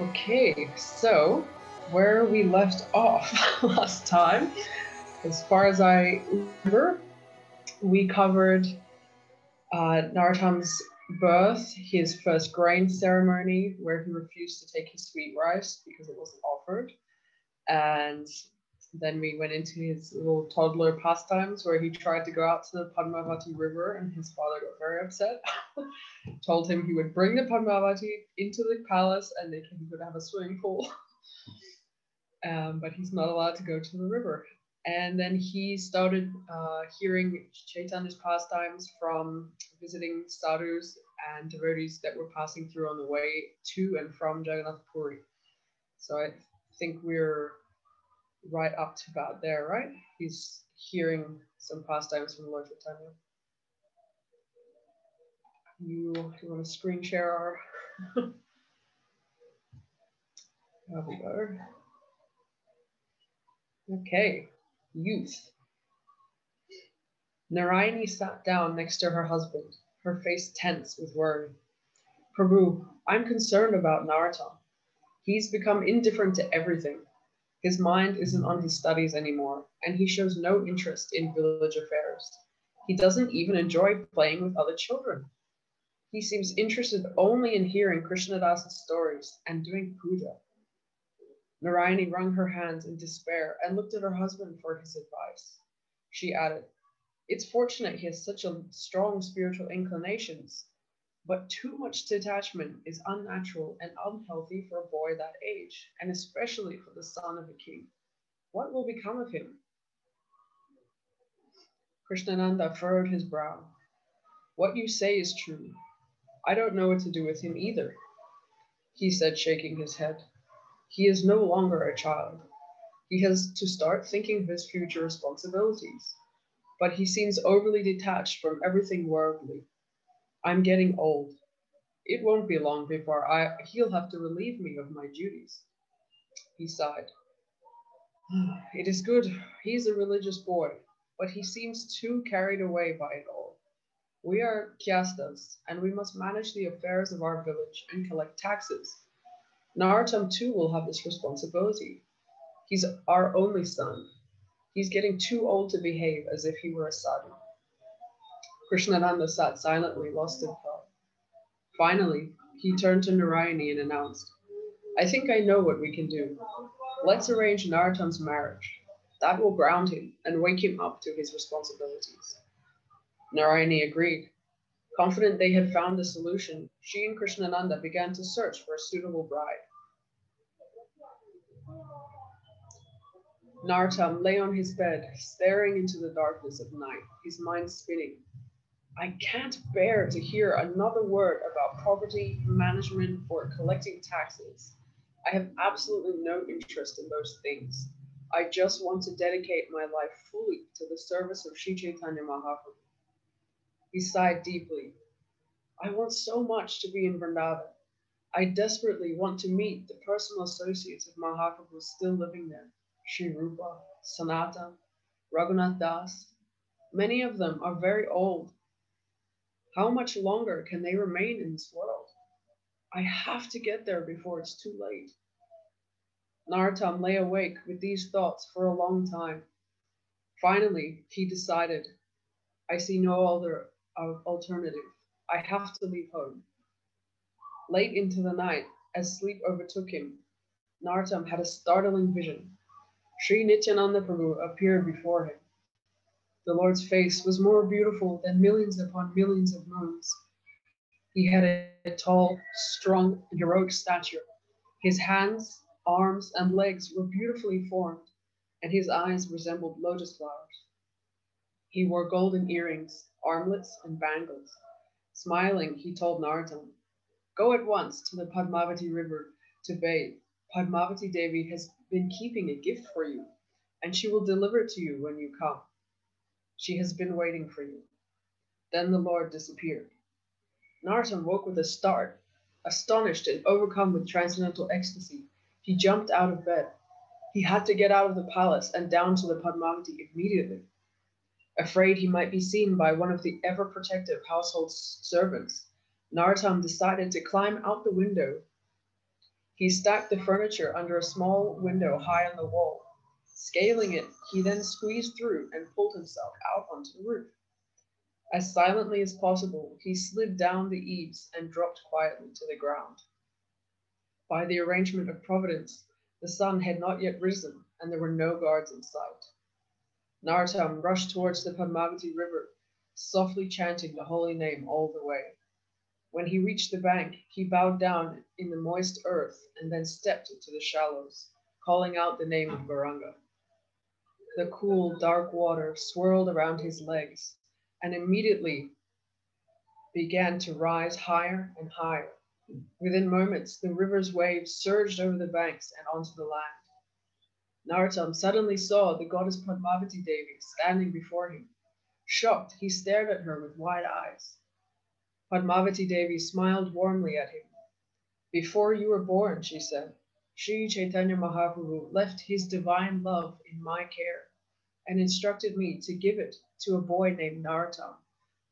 Okay, so where we left off last time, as far as I remember, we covered uh, Narottam's birth, his first grain ceremony, where he refused to take his sweet rice because it wasn't offered, and then we went into his little toddler pastimes where he tried to go out to the Padmavati River and his father got very upset. Told him he would bring the Padmavati into the palace and they could, have a swimming pool. um, but he's not allowed to go to the river. And then he started uh, hearing Chaitanya's pastimes from visiting sadhus and devotees that were passing through on the way to and from Jagannath Puri. So I think we're right up to about there, right? He's hearing some pastimes from Lord Chaitanya. You, you want to screen share our? there we go. Okay, youth. Narayani sat down next to her husband, her face tense with worry. Prabhu, I'm concerned about Narottam. He's become indifferent to everything. His mind isn't on his studies anymore, and he shows no interest in village affairs. He doesn't even enjoy playing with other children. He seems interested only in hearing Krishnadasa's stories and doing puja. Narayani wrung her hands in despair and looked at her husband for his advice. She added, It's fortunate he has such a strong spiritual inclinations, but too much detachment is unnatural and unhealthy for a boy that age, and especially for the son of a king. What will become of him? Krishnananda furrowed his brow. What you say is true. I don't know what to do with him either, he said, shaking his head. He is no longer a child. He has to start thinking of his future responsibilities, but he seems overly detached from everything worldly. I'm getting old. It won't be long before I he'll have to relieve me of my duties. He sighed. It is good. He's a religious boy, but he seems too carried away by it all. We are Kayasthas, and we must manage the affairs of our village and collect taxes. Narottam too will have this responsibility. He's our only son. He's getting too old to behave as if he were a sadhu. Krishnananda sat silently, lost in thought. Finally, he turned to Narayani and announced, I think I know what we can do. Let's arrange Narottam's marriage. That will ground him and wake him up to his responsibilities. Narayani agreed. Confident they had found a solution, she and Krishnananda began to search for a suitable bride. Narottam lay on his bed, staring into the darkness of night, his mind spinning. I can't bear to hear another word about property management or collecting taxes. I have absolutely no interest in those things. I just want to dedicate my life fully to the service of Sri Chaitanya Mahaprabhu. He sighed deeply. I want so much to be in Vrindavan. I desperately want to meet the personal associates of Mahaprabhu still living there, Sri Rupa, Sanatan, Raghunath Das. Many of them are very old how much longer can they remain in this world? I have to get there before it's too late. Narottam lay awake with these thoughts for a long time. Finally, he decided, I see no other uh, alternative. I have to leave home. Late into the night, as sleep overtook him, Narottam had a startling vision. Sri Nityananda Prabhu appeared before him. The Lord's face was more beautiful than millions upon millions of moons. He had a tall, strong, heroic stature. His hands, arms, and legs were beautifully formed, and his eyes resembled lotus flowers. He wore golden earrings, armlets, and bangles. Smiling, he told Narottam, Go at once to the Padmavati River to bathe. Padmavati Devi has been keeping a gift for you, and she will deliver it to you when you come. She has been waiting for you. Then the Lord disappeared. Narottam woke with a start. Astonished and overcome with transcendental ecstasy, he jumped out of bed. He had to get out of the palace and down to the Padmavati immediately. Afraid he might be seen by one of the ever protective household servants, Narottam decided to climb out the window. He stacked the furniture under a small window high on the wall. Scaling it, he then squeezed through and pulled himself out onto the roof. As silently as possible, he slid down the eaves and dropped quietly to the ground. By the arrangement of Providence, the sun had not yet risen, and there were no guards in sight. Narottam rushed towards the Padmavati River, softly chanting the holy name all the way. When he reached the bank, he bowed down in the moist earth and then stepped into the shallows, calling out the name of Gauranga. The cool, dark water swirled around his legs and immediately began to rise higher and higher. Within moments, the river's waves surged over the banks and onto the land. Narottam suddenly saw the goddess Padmavati Devi standing before him. Shocked, he stared at her with wide eyes. Padmavati Devi smiled warmly at him. Before you were born, she said, Sri Chaitanya Mahaprabhu left his divine love in my care and instructed me to give it to a boy named Narottam,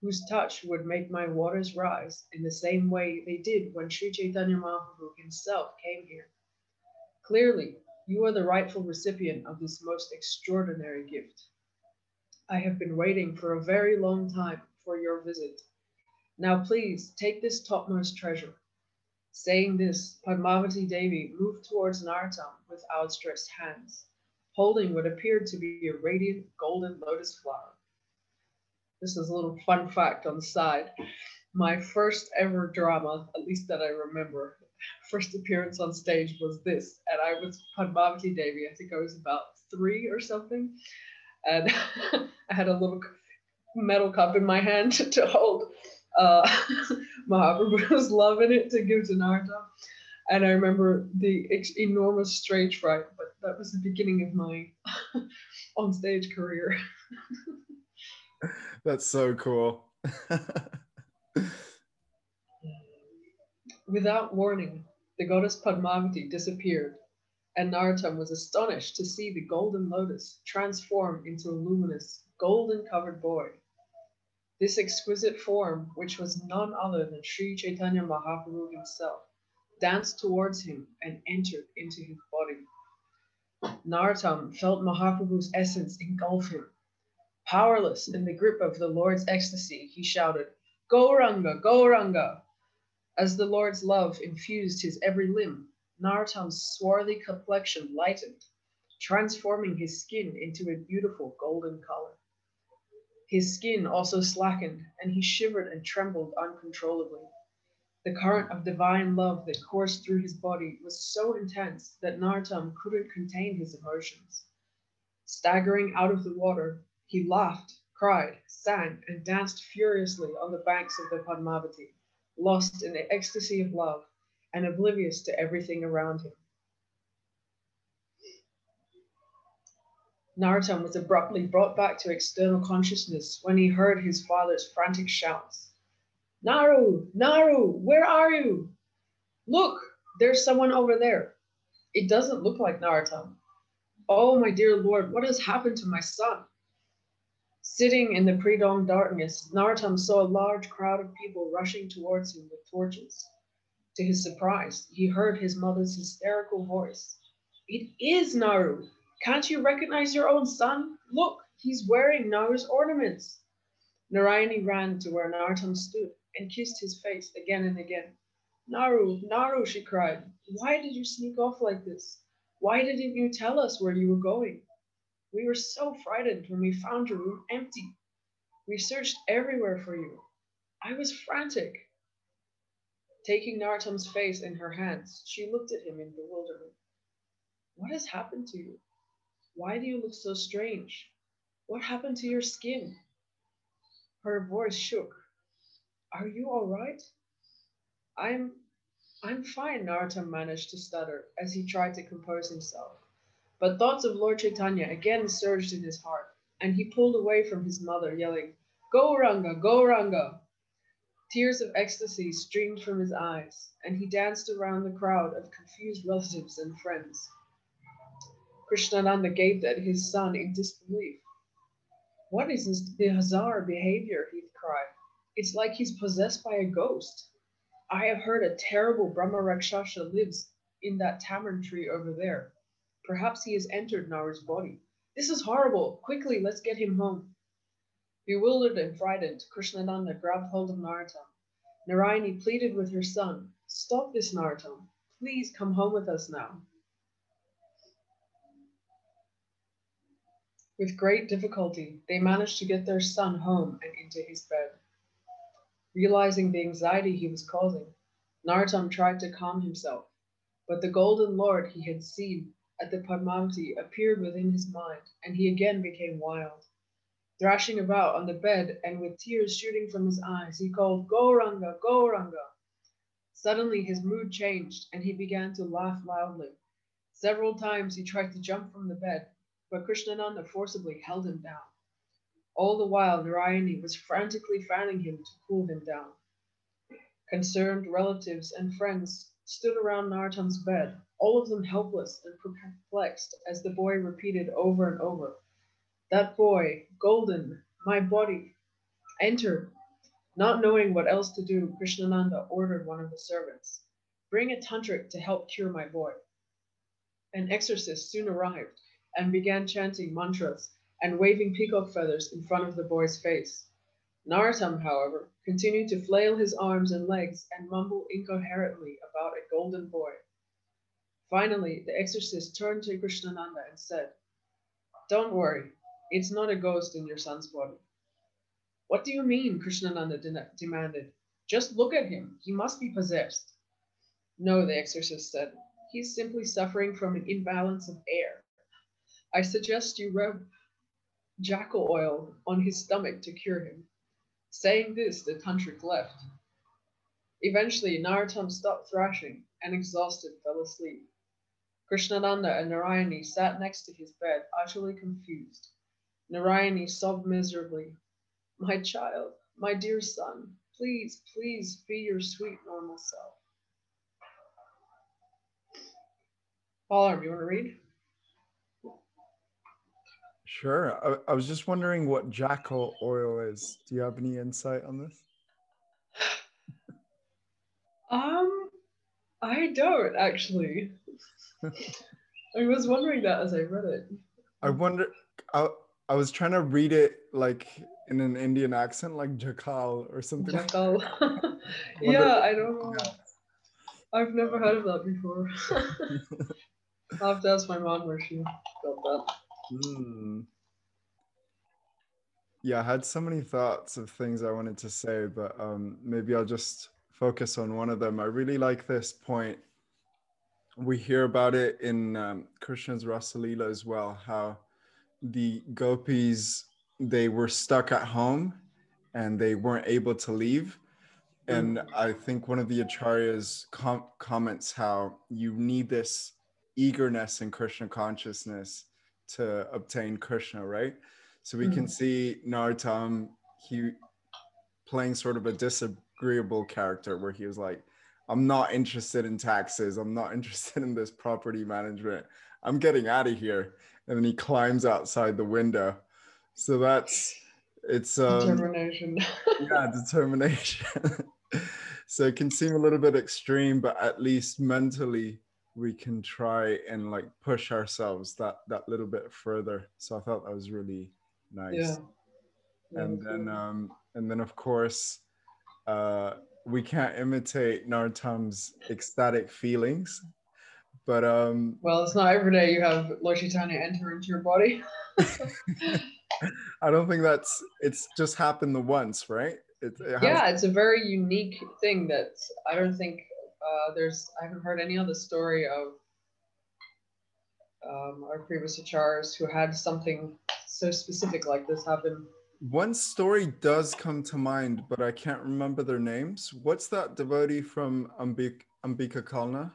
whose touch would make my waters rise in the same way they did when Sri Chaitanya Mahaprabhu himself came here. Clearly, you are the rightful recipient of this most extraordinary gift. I have been waiting for a very long time for your visit. Now please take this topmost treasure. Saying this, Padmavati Devi moved towards Narottam with outstretched hands, holding what appeared to be a radiant golden lotus flower. This is a little fun fact on the side. My first ever drama, at least that I remember, first appearance on stage was this, and I was Padmavati Devi. I think I was about three or something, and I had a little metal cup in my hand to hold uh, Mahaprabhu's love in it to give to Narottam. And I remember the enormous stage fright, but that was the beginning of my on stage career. That's so cool. Without warning, the goddess Padmavati disappeared, and Narottam was astonished to see the golden lotus transform into a luminous, golden covered boy. This exquisite form, which was none other than Sri Chaitanya Mahaprabhu himself, danced towards him and entered into his body. Narottam felt Mahaprabhu's essence engulf him. Powerless in the grip of the Lord's ecstasy, he shouted, Gauranga, Gauranga! As the Lord's love infused his every limb, Narottam's swarthy complexion lightened, transforming his skin into a beautiful golden color. His skin also slackened, and he shivered and trembled uncontrollably. The current of divine love that coursed through his body was so intense that Narottam couldn't contain his emotions. Staggering out of the water, he laughed, cried, sang, and danced furiously on the banks of the Padmavati lost in the ecstasy of love and oblivious to everything around him. Narottam was abruptly brought back to external consciousness when he heard his father's frantic shouts. Naru, Naru, where are you? Look, there's someone over there. It doesn't look like Narottam. Oh, my dear Lord, what has happened to my son? Sitting in the pre-dawn darkness, Narottam saw a large crowd of people rushing towards him with torches. To his surprise, he heard his mother's hysterical voice. It is Naru! Can't you recognize your own son? Look, he's wearing Naru's ornaments. Narayani ran to where Narottam stood and kissed his face again and again. Naru, Naru, she cried, why did you sneak off like this? Why didn't you tell us where you were going? We were so frightened when we found your room empty. We searched everywhere for you. I was frantic. Taking Narottam's face in her hands, she looked at him in bewilderment. What has happened to you? Why do you look so strange? What happened to your skin? Her voice shook. Are you all right? I'm I'm fine, Narottam managed to stutter as he tried to compose himself. But thoughts of Lord Chaitanya again surged in his heart, and he pulled away from his mother, yelling, Gauranga, go Gauranga! Tears of ecstasy streamed from his eyes, and he danced around the crowd of confused relatives and friends. Krishnananda gazed at his son in disbelief. What is this bizarre behavior? he cried. It's like he's possessed by a ghost. I have heard a terrible Brahma Rakshasa lives in that tamarind tree over there. Perhaps he has entered Nara's body. This is horrible. Quickly, let's get him home. Bewildered and frightened, Krishnananda grabbed hold of Narottam. Narayani pleaded with her son, Stop this, Narottam. Please come home with us now. With great difficulty, they managed to get their son home and into his bed. Realizing the anxiety he was causing, Narottam tried to calm himself, but the golden lord he had seen at the Padmavati appeared within his mind, and he again became wild. Thrashing about on the bed and with tears shooting from his eyes, he called, Gauranga, Gauranga. Suddenly his mood changed, and he began to laugh loudly. Several times he tried to jump from the bed, but Krishnananda forcibly held him down. All the while, Narayani was frantically fanning him to cool him down. Concerned relatives and friends stood around Narottam's bed, all of them helpless and perplexed as the boy repeated over and over, That boy, golden, my body, enter. Not knowing what else to do, Krishnananda ordered one of the servants, Bring a tantric to help cure my boy. An exorcist soon arrived and began chanting mantras and waving peacock feathers in front of the boy's face. Narottam, however, continued to flail his arms and legs and mumble incoherently about a golden boy. Finally, the exorcist turned to Krishnananda and said, Don't worry, it's not a ghost in your son's body. What do you mean? Krishnananda de- demanded. Just look at him. He must be possessed. No, the exorcist said. He's simply suffering from an imbalance of air. I suggest you rub jackal oil on his stomach to cure him. Saying this, the tantric left. Eventually, Narottam stopped thrashing and exhausted fell asleep. Krishnananda and Narayani sat next to his bed, utterly confused. Narayani sobbed miserably. My child, my dear son, please, please be your sweet normal self. Balaram, you want to read? Sure. I, I was just wondering what jackal oil is. Do you have any insight on this? Um, I don't actually. I was wondering that as I read it. I wonder. I I was trying to read it like in an Indian accent, like jackal or something. Jackal. yeah, I don't know. I've never heard of that before. I'll have to ask my mom where she got that. Hmm. Yeah, I had so many thoughts of things I wanted to say, but um, maybe I'll just focus on one of them. I really like this point. We hear about it in um, Krishna's Rasalila as well, how the gopis they were stuck at home and they weren't able to leave. And I think one of the acharyas com- comments how you need this eagerness in Krishna consciousness to obtain Krishna, right? So we can see Narottam, he playing sort of a disagreeable character where he was like, I'm not interested in taxes. I'm not interested in this property management. I'm getting out of here. And then he climbs outside the window. So that's it's um, Determination. yeah, determination. so it can seem a little bit extreme, but at least mentally we can try and like push ourselves that that little bit further. So I thought that was really nice. yeah. Yeah, and then um and then of course uh we can't imitate Narottam's ecstatic feelings, but um well, it's not every day you have Lord Chaitanya enter into your body. I don't think that's it's just happened the once, right? It, it has- yeah, it's a very unique thing that I don't think uh, there's. I haven't heard any other story of um, our previous acharyas who had something so specific like this happen. One story does come to mind, but I can't remember their names. What's that devotee from Ambik- Ambika Kalna,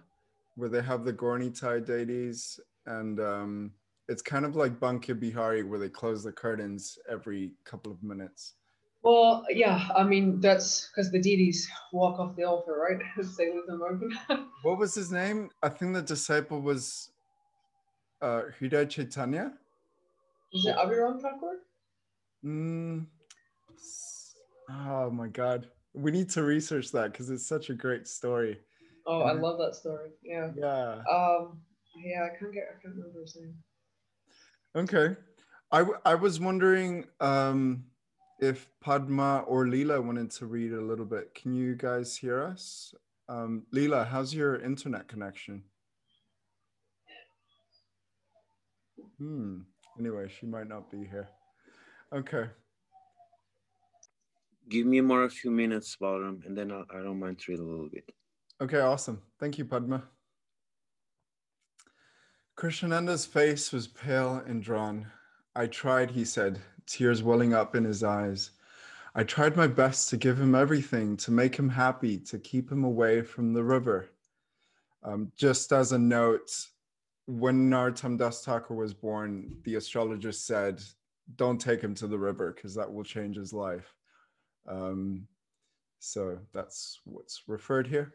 where they have the Gorni Gornitai deities, and um, it's kind of like Banke Bihari, where they close the curtains every couple of minutes. Well, yeah, I mean that's because the deities walk off the altar, right? If they leave them open. What was his name? I think the disciple was uh, Hridaya Chaitanya. Is it Abhiram Thakur? Mm. Oh my God. We need to research that because it's such a great story. Oh, I love that story. Yeah. Yeah. Um. Yeah, I can't get. I can't remember his name. Okay. I, I was wondering um, if Padma or Leela wanted to read a little bit. Can you guys hear us? Um, Leela, how's your internet connection? Hmm. Anyway, she might not be here. Okay. Give me more a few minutes, Balaram, and then I'll, I don't mind to read a little bit. Okay, awesome. Thank you, Padma. Krishnananda's face was pale and drawn. I tried, he said, tears welling up in his eyes. I tried my best to give him everything, to make him happy, to keep him away from the river. Um, just as a note, when Narottam Das Thakur was born, the astrologer said, don't take him to the river because that will change his life. Um, so that's what's referred here.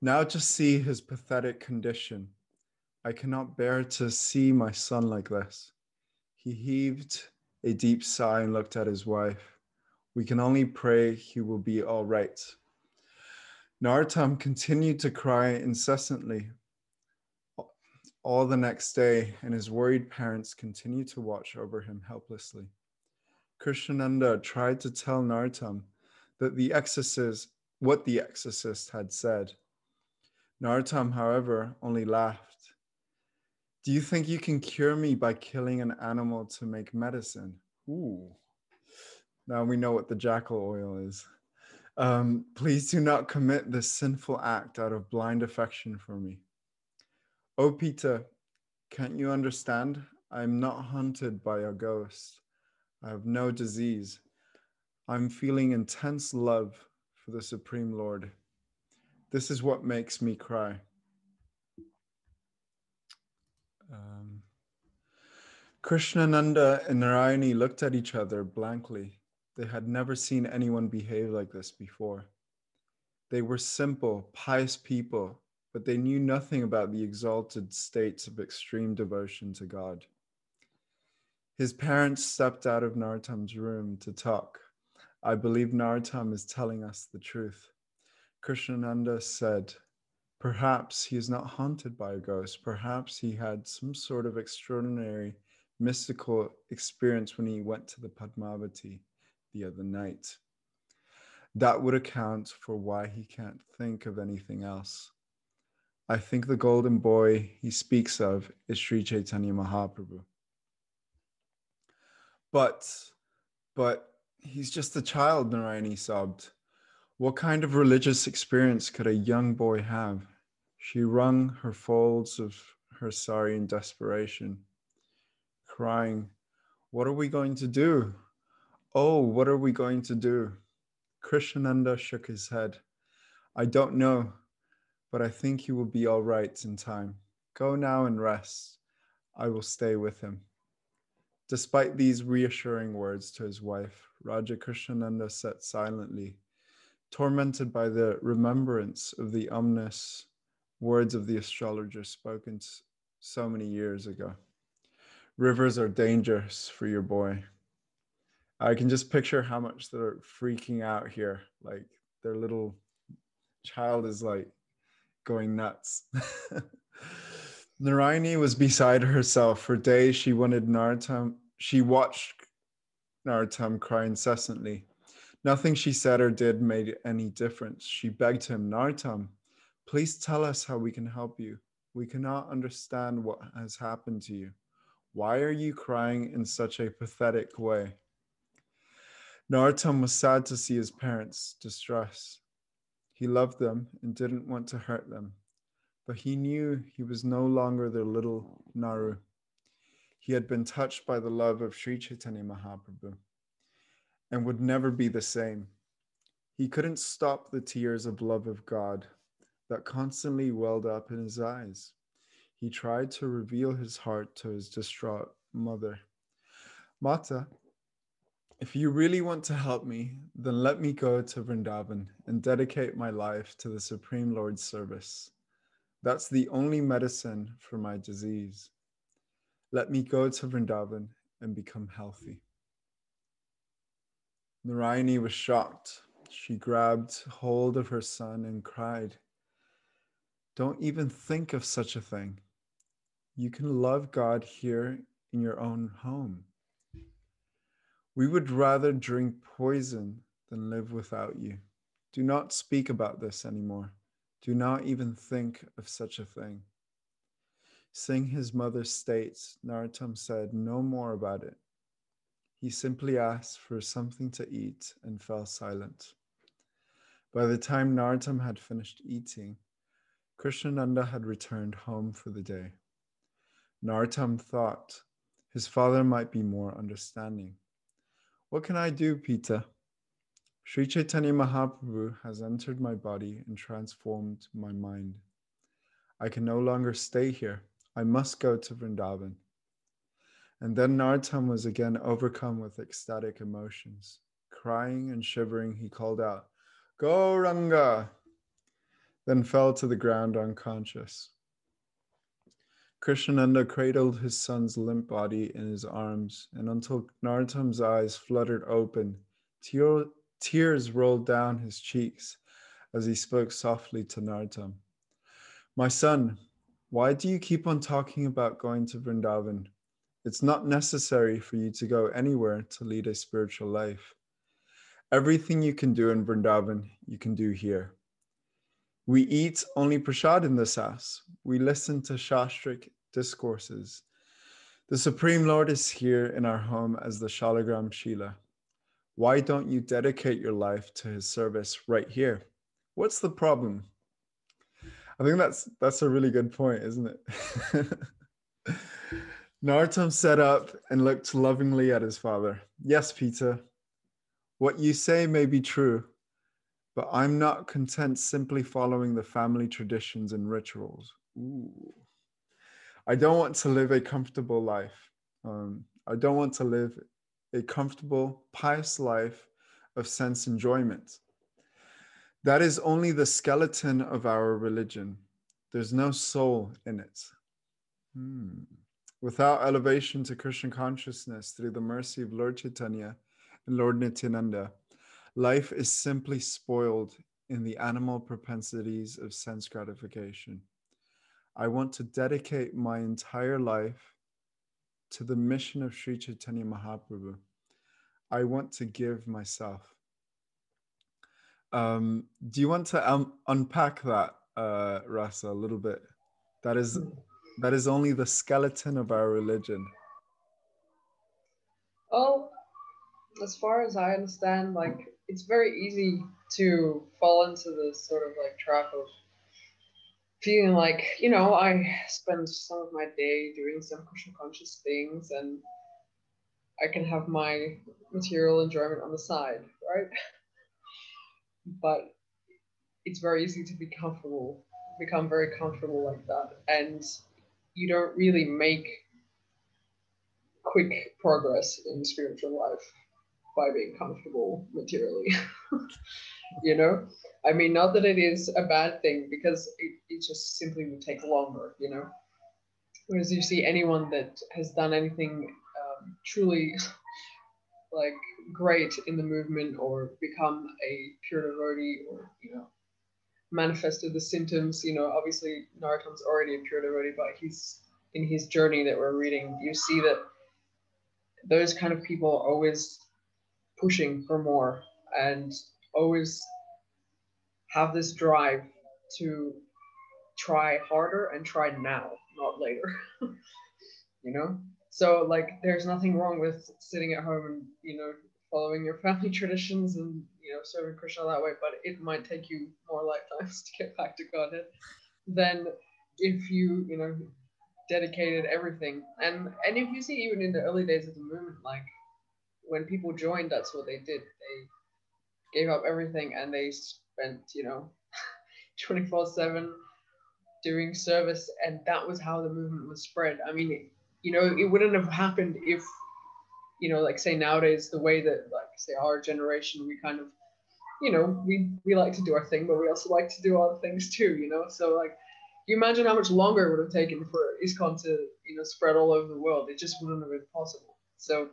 Now just see his pathetic condition. I cannot bear to see my son like this. He heaved a deep sigh and looked at his wife. We can only pray he will be all right. Narottam continued to cry incessantly all the next day, and his worried parents continued to watch over him helplessly. Krishnananda tried to tell Narottam that the exorcist, what the exorcist had said. Narottam, however, only laughed. Do you think you can cure me by killing an animal to make medicine? Ooh. Now we know what the jackal oil is. Um, please do not commit this sinful act out of blind affection for me. Oh, Pita, can't you understand? I am not haunted by a ghost. I have no disease. I'm feeling intense love for the Supreme Lord. This is what makes me cry. Um, Krishnananda and Narayani looked at each other blankly. They had never seen anyone behave like this before. They were simple, pious people but they knew nothing about the exalted states of extreme devotion to God. His parents stepped out of Narottam's room to talk. I believe Narottam is telling us the truth. Krishnananda said, Perhaps he is not haunted by a ghost. Perhaps he had some sort of extraordinary mystical experience when he went to the Padmavati the other night. That would account for why he can't think of anything else. I think the golden boy he speaks of is Sri Chaitanya Mahaprabhu. But, but he's just a child, Narayani sobbed. What kind of religious experience could a young boy have? She wrung her folds of her sari in desperation, crying, What are we going to do? Oh, what are we going to do? Krishnananda shook his head. I don't know but I think he will be all right in time. Go now and rest. I will stay with him. Despite these reassuring words to his wife, Raja Krishnananda sat silently, tormented by the remembrance of the ominous words of the astrologer spoken so many years ago. Rivers are dangerous for your boy. I can just picture how much they're freaking out here. Like their little child is like going nuts. Narayani was beside herself. For days she wanted Narottam, she watched Narottam cry incessantly. Nothing she said or did made any difference. She begged him, Narottam, please tell us how we can help you. We cannot understand what has happened to you. Why are you crying in such a pathetic way? Narottam was sad to see his parents' distress. He loved them and didn't want to hurt them, but he knew he was no longer their little Naru. He had been touched by the love of Sri Chaitanya Mahaprabhu and would never be the same. He couldn't stop the tears of love of God that constantly welled up in his eyes. He tried to reveal his heart to his distraught mother. Mata, if you really want to help me, then let me go to Vrindavan and dedicate my life to the Supreme Lord's service. That's the only medicine for my disease. Let me go to Vrindavan and become healthy. Narayani was shocked. She grabbed hold of her son and cried, Don't even think of such a thing. You can love God here in your own home. We would rather drink poison than live without you. Do not speak about this anymore. Do not even think of such a thing. Seeing his mother states, Narottam said no more about it. He simply asked for something to eat and fell silent. By the time Narottam had finished eating, Krishnananda had returned home for the day. Narottam thought his father might be more understanding. What can I do, Pita? Sri Chaitanya Mahaprabhu has entered my body and transformed my mind. I can no longer stay here. I must go to Vrindavan. And then Narottam was again overcome with ecstatic emotions. Crying and shivering, he called out, Gauranga! Then fell to the ground unconscious. Krishnananda cradled his son's limp body in his arms, and until Narottam's eyes fluttered open, tear, tears rolled down his cheeks as he spoke softly to Narottam. My son, why do you keep on talking about going to Vrindavan? It's not necessary for you to go anywhere to lead a spiritual life. Everything you can do in Vrindavan, you can do here. We eat only prasad in this house. We listen to shastric discourses. The Supreme Lord is here in our home as the Shalagram Shila. Why don't you dedicate your life to his service right here? What's the problem? I think that's that's a really good point, isn't it? Narottam sat up and looked lovingly at his father. Yes, Pita, what you say may be true, but I'm not content simply following the family traditions and rituals. Ooh. I don't want to live a comfortable life. Um, I don't want to live a comfortable, pious life of sense enjoyment. That is only the skeleton of our religion. There's no soul in it. Hmm. Without elevation to Krishna consciousness through the mercy of Lord Chaitanya and Lord Nityananda, life is simply spoiled in the animal propensities of sense gratification. I want to dedicate my entire life to the mission of Sri Chaitanya Mahaprabhu. I want to give myself. Um, do you want to um, unpack that, uh, Rasa, a little bit? That is that is only the skeleton of our religion. Oh, as far as I understand, like it's very easy to fall into this sort of like trap of feeling like, you know, I spend some of my day doing some Krishna conscious things and I can have my material enjoyment on the side, right? but it's very easy to be comfortable, become very comfortable like that. And you don't really make quick progress in spiritual life by being comfortable materially. you know, I mean, not that it is a bad thing because it, it just simply would take longer, you know. Whereas you see anyone that has done anything um, truly like great in the movement or become a pure devotee or, you know, manifested the symptoms, you know, obviously Narottam's already a pure devotee, but he's in his journey that we're reading, you see that those kind of people are always pushing for more and always have this drive to try harder and try now, not later. you know? So like there's nothing wrong with sitting at home and, you know, following your family traditions and, you know, serving Krishna that way, but it might take you more lifetimes to get back to Godhead than if you, you know, dedicated everything. And and if you see even in the early days of the movement, like when people joined, that's what they did. They gave up everything and they spent, you know, 24-7 doing service and that was how the movement was spread. I mean, you know, it wouldn't have happened if, you know, like say nowadays, the way that like say our generation, we kind of, you know, we we like to do our thing, but we also like to do other things too, you know. So like you imagine how much longer it would have taken for ISKCON to, you know, spread all over the world. It just wouldn't have been possible. So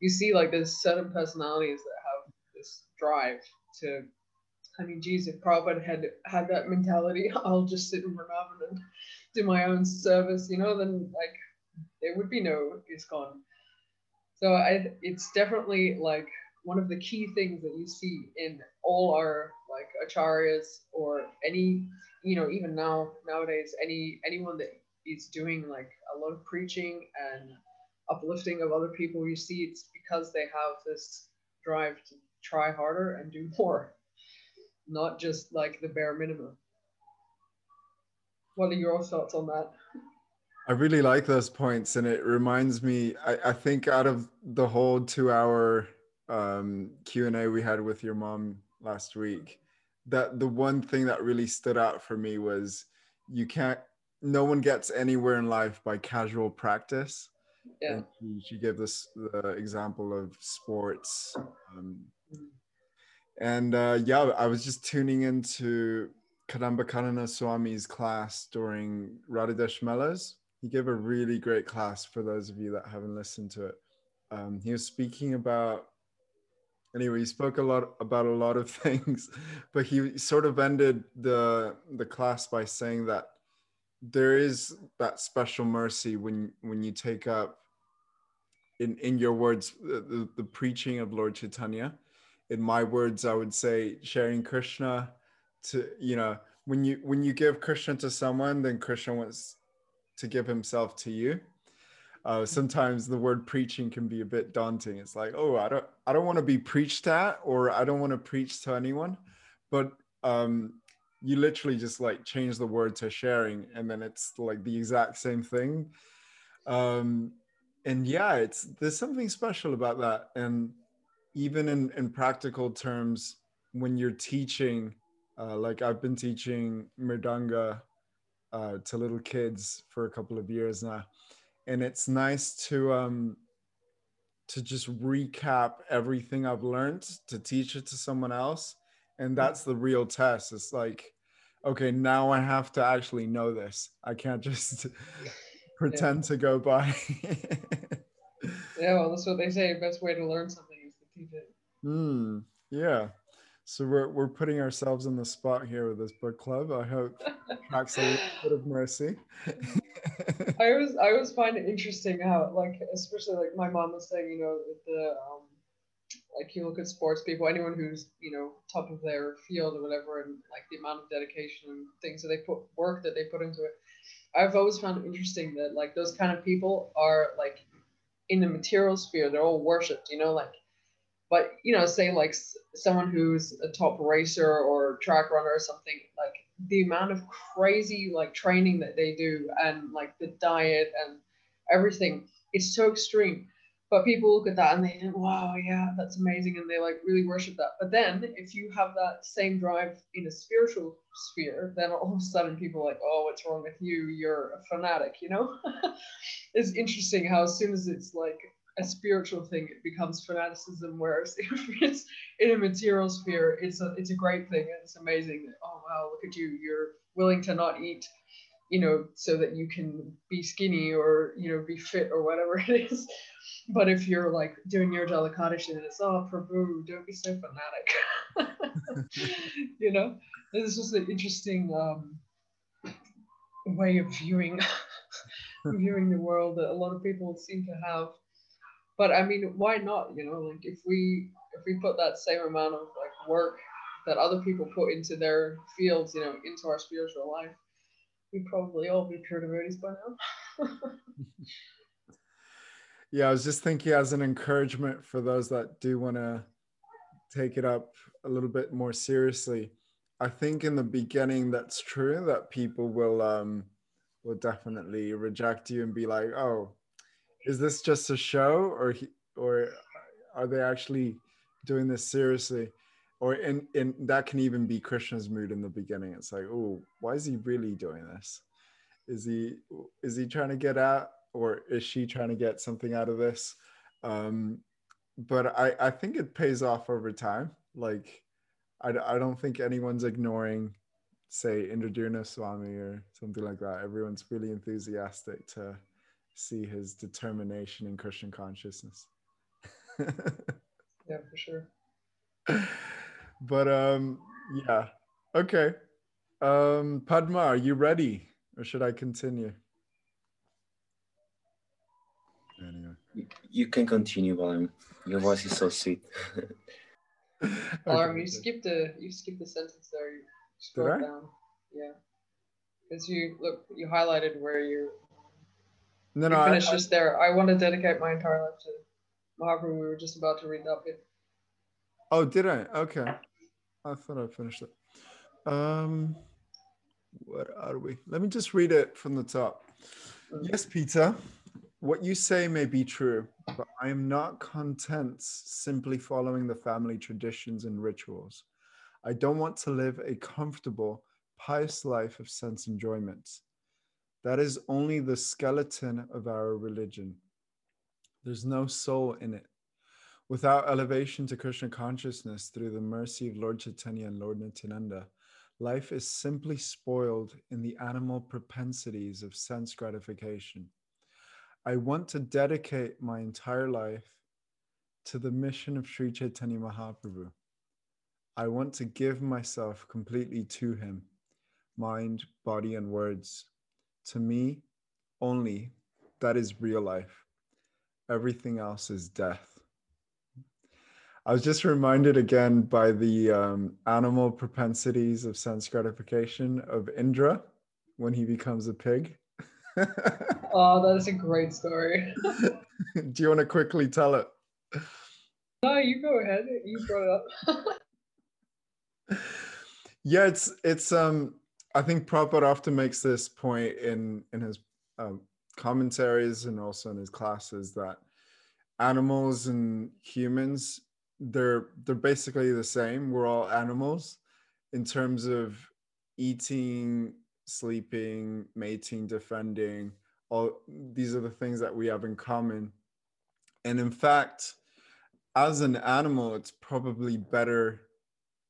you see like there's certain personalities that have this drive to I mean, geez, if Prabhupada had had that mentality, I'll just sit in Vrindavan and do my own service, you know, then like there would be no ISKCON. So I, it's definitely like one of the key things that you see in all our like acharyas or any, you know, even now nowadays, any anyone that is doing like a lot of preaching and uplifting of other people, you see it's because they have this drive to try harder and do more, not just like the bare minimum. What are your thoughts on that? I really like those points, and it reminds me. I, I think out of the whole two-hour um, Q and A we had with your mom last week, that the one thing that really stood out for me was you can't. No one gets anywhere in life by casual practice. Yeah. She, she, gave this the example of sports. Um, and uh, yeah, I was just tuning into Kadamba Swami's class during Radhadesh Melas. He gave a really great class for those of you that haven't listened to it. Um, he was speaking about, anyway, he spoke a lot about a lot of things, but he sort of ended the the class by saying that there is that special mercy when when you take up in in your words the, the, preaching of Lord Chaitanya. In my words, I would say sharing Krishna to you know when you when you give krishna to someone then krishna wants to give himself to you. Uh, sometimes the word preaching can be a bit daunting. It's like oh i don't i don't want to be preached at or i don't want to preach to anyone. But um you literally just like change the word to sharing and then it's like the exact same thing. Um and yeah it's there's something special about that. And even in in practical terms when you're teaching uh, like I've been teaching Mridanga uh, to little kids for a couple of years now, and it's nice to um, to just recap everything I've learned to teach it to someone else, and that's the real test. It's like, okay, now I have to actually know this. I can't just pretend yeah. to go by. yeah, well, that's what they say. Best way to learn something is to teach it. Hmm. Yeah. So we're we're putting ourselves in the spot here with this book club. I hope tracks a little bit of mercy. I always I always find it interesting how like especially like my mom was saying, you know, the um like you look at sports people, anyone who's, you know, top of their field or whatever and like the amount of dedication and things that they put work that they put into it. I've always found it interesting that like those kind of people are like in the material sphere, they're all worshipped, you know, like but you know say like someone who's a top racer or track runner or something like the amount of crazy like training that they do and like the diet and everything it's so extreme. But people look at that and they think wow yeah that's amazing and they like really worship that. But then if you have that same drive in a spiritual sphere then all of a sudden people are like oh what's wrong with you? You're a fanatic you know? It's interesting how as soon as it's like a spiritual thing, it becomes fanaticism. Whereas if it's in a material sphere, it's a it's a great thing. It's amazing. That, Oh wow, look at you! You're willing to not eat, you know, so that you can be skinny or you know be fit or whatever it is. But if you're like doing your and it's oh Prabhu, don't be so fanatic. you know, it's just an interesting um, way of viewing viewing the world that a lot of people seem to have but I mean, why not? You know, like if we if we put that same amount of like work that other people put into their fields, you know, into our spiritual life, we'd probably all be pure devotees by now. yeah, I was just thinking as an encouragement for those that do want to take it up a little bit more seriously. I think in the beginning that's true that people will um will definitely reject you and be like, oh, is this just a show or he, or are they actually doing this seriously? Or in in that can even be krishna's mood in the beginning. It's like oh why is he really doing this? Is he is he trying to get out or is she trying to get something out of this? Um but i i think it pays off over time. Like i, I don't think anyone's ignoring say Indradyumna Swami or something like that. Everyone's really enthusiastic to see his determination in Krishna consciousness. yeah, for sure. But um, yeah. Okay. Um, Padma, are you ready, or should I continue? Anyway. You, you can continue, Balaram. Your voice is so sweet. Balaram, you skipped the you skipped the sentence there. You scrolled down. Yeah. Because you look, you highlighted where you. No, no. Finished I, just there. I want to dedicate my entire life to Mahaprabhu. We were just about to read that bit. Oh, did I? Okay. I thought I finished it. Um, what are we? Let me just read it from the top. Mm. Yes, Pita. What you say may be true, but I am not content simply following the family traditions and rituals. I don't want to live a comfortable, pious life of sense enjoyment. That is only the skeleton of our religion. There's no soul in it. Without elevation to Krishna consciousness through the mercy of Lord Chaitanya and Lord Nityananda, life is simply spoiled in the animal propensities of sense gratification. I want to dedicate my entire life to the mission of Sri Chaitanya Mahaprabhu. I want to give myself completely to him, mind, body, and words. To me, only that is real life. Everything else is death. I was just reminded again by the um, animal propensities of sense gratification of Indra when he becomes a pig. oh, that is a great story. Do you want to quickly tell it? No, you go ahead. You brought it up. yeah, it's it's um I think Prabhupada often makes this point in in his um, commentaries and also in his classes that animals and humans they're they're basically the same. We're all animals in terms of eating, sleeping, mating, defending. All these are the things that we have in common. And in fact, as an animal, it's probably better.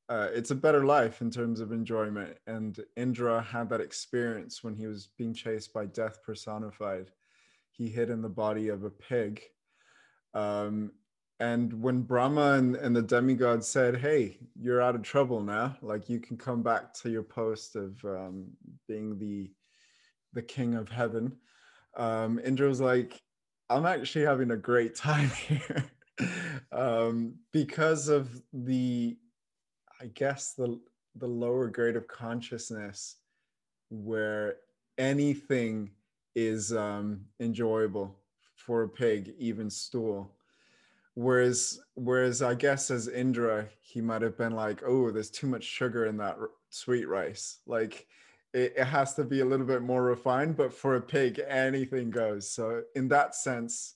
Uh, it's a better life in terms of enjoyment. And Indra had that experience when he was being chased by death personified. He hid in the body of a pig. Um, and when Brahma and, and the demigod said, Hey, you're out of trouble now, like you can come back to your post of um, being the the king of heaven, um, Indra was like, I'm actually having a great time here. um, because of the, I guess, the, the lower grade of consciousness where anything is um, enjoyable for a pig, even stool. Whereas whereas i guess as indra he might have been like oh there's too much sugar in that sweet rice. Like it, it, has to be a little bit more refined but for a pig anything goes. So in that sense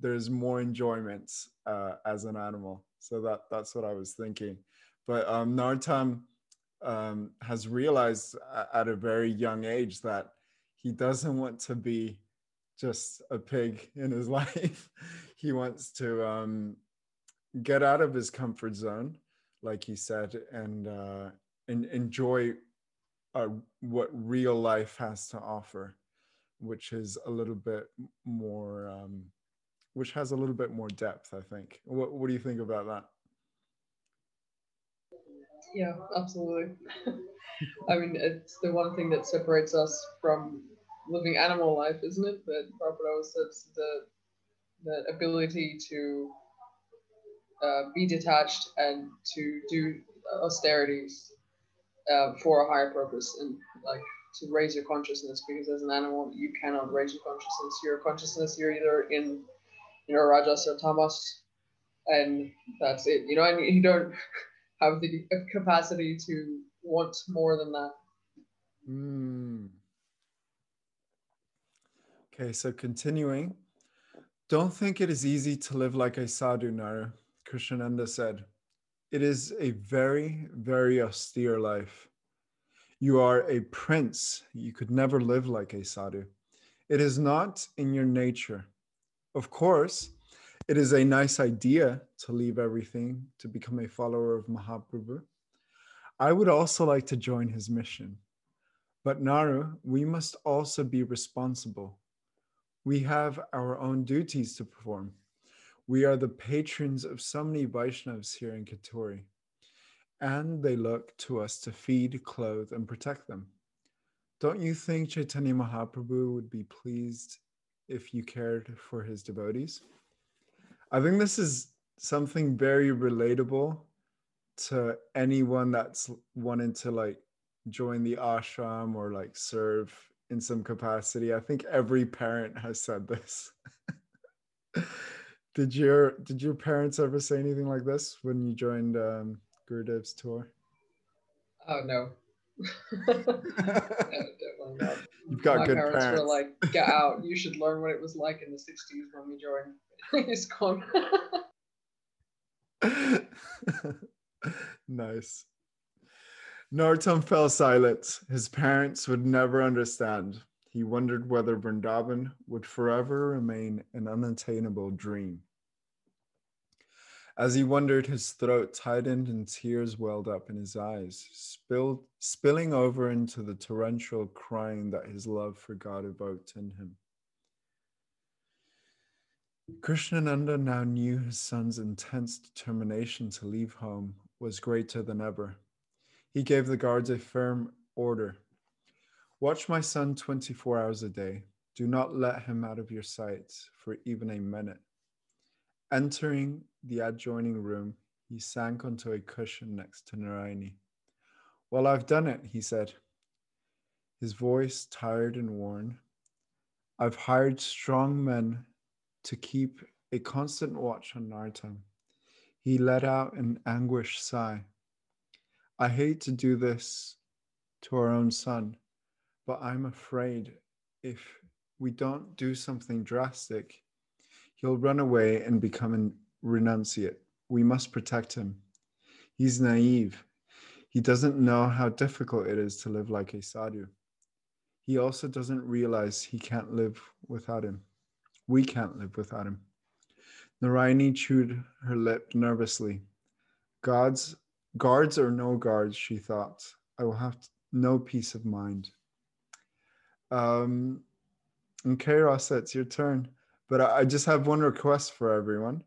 there's more enjoyment uh, as an animal. So that that's what i was thinking but um, narottam um, has realized at a very young age that he doesn't want to be just a pig in his life. he wants to um, get out of his comfort zone, like he said, and uh, and enjoy uh, what real life has to offer, which is a little bit more, um, which has a little bit more depth. I think. What What do you think about that? Yeah, absolutely. I mean, it's the one thing that separates us from living animal life, isn't it? That Prabhupada says the the ability to uh, be detached and to do austerities uh, for a higher purpose and like to raise your consciousness because as an animal you cannot raise your consciousness. Your consciousness you're either in you know rajas or tamas and that's it. You know, and you don't have the capacity to want more than that. Mm. Okay, so continuing. Don't think it is easy to live like a sadhu, Nara. Krishnananda said. It is a very, very austere life. You are a prince. You could never live like a sadhu. It is not in your nature. Of course, it is a nice idea to leave everything to become a follower of Mahaprabhu. I would also like to join his mission. But Naru, we must also be responsible we have our own duties to perform. We are the patrons of so many Vaishnavas here in Kheturi. and they look to us to feed, clothe, and protect them. Don't you think Chaitanya Mahaprabhu would be pleased if you cared for his devotees? I think this is something very relatable to anyone that's wanting to like join the ashram or like serve in some capacity. I think every parent has said this. did your did your parents ever say anything like this when you joined um, Gurudev's tour? Oh no. no not. You've got My good parents, parents. were like, "Get out! You should learn what it was like in the '60s when we joined." He's gone. nice. Narottam fell silent. His parents would never understand. He wondered whether Vrindavan would forever remain an unattainable dream. As he wondered, his throat tightened and tears welled up in his eyes, spilled, spilling over into the torrential crying that his love for God evoked in him. Krishnananda now knew his son's intense determination to leave home was greater than ever. He gave the guards a firm order Watch my son 24 hours a day. Do not let him out of your sight for even a minute. Entering the adjoining room, he sank onto a cushion next to Narayani. Well, I've done it, he said, his voice tired and worn. I've hired strong men to keep a constant watch on Narottam. He let out an anguished sigh. I hate to do this to our own son, but I'm afraid if we don't do something drastic, he'll run away and become a renunciate. We must protect him. He's naive. He doesn't know how difficult it is to live like a sadhu. He also doesn't realize he can't live without him. We can't live without him. Narayani chewed her lip nervously. Gods, guards or no guards, she thought. I will have no peace of mind. Um, okay, Rasa, it's your turn. But I, I just have one request for everyone.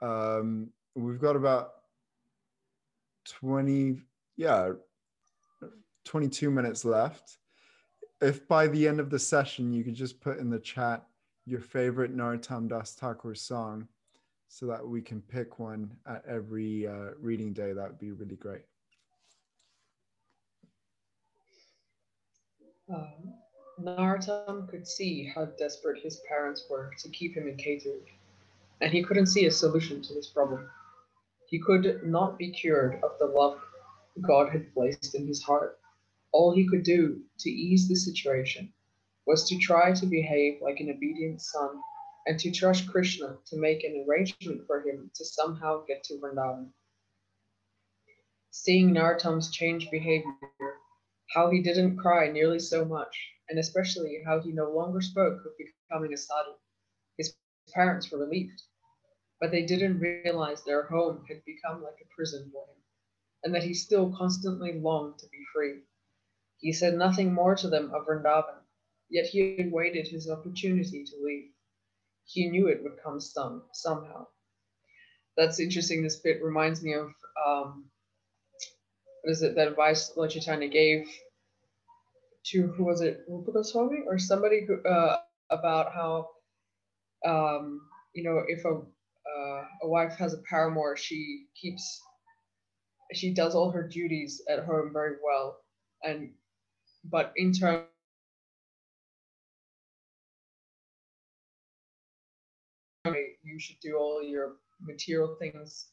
Um, we've got about 20, yeah, 22 minutes left. If by the end of the session you could just put in the chat your favorite Narottam Das Thakur song so that we can pick one at every uh, reading day, that would be really great. Um, Narottam could see how desperate his parents were to keep him in Ketu, and he couldn't see a solution to this problem. He could not be cured of the love God had placed in his heart. All he could do to ease the situation was to try to behave like an obedient son and to trust Krishna to make an arrangement for him to somehow get to Vrindavan. Seeing Narottam's changed behavior, how he didn't cry nearly so much, and especially how he no longer spoke of becoming a sadhu, his parents were relieved. But they didn't realize their home had become like a prison for him, and that he still constantly longed to be free. He said nothing more to them of Vrindavan, yet he had waited his opportunity to leave. He knew it would come some, somehow. That's interesting. This bit reminds me of um, what is it that advice Lord Chaitanya gave to who was it Rupa Goswami or somebody who uh, about how um, you know if a uh, a wife has a paramour she keeps she does all her duties at home very well and but in turn you should do all your material things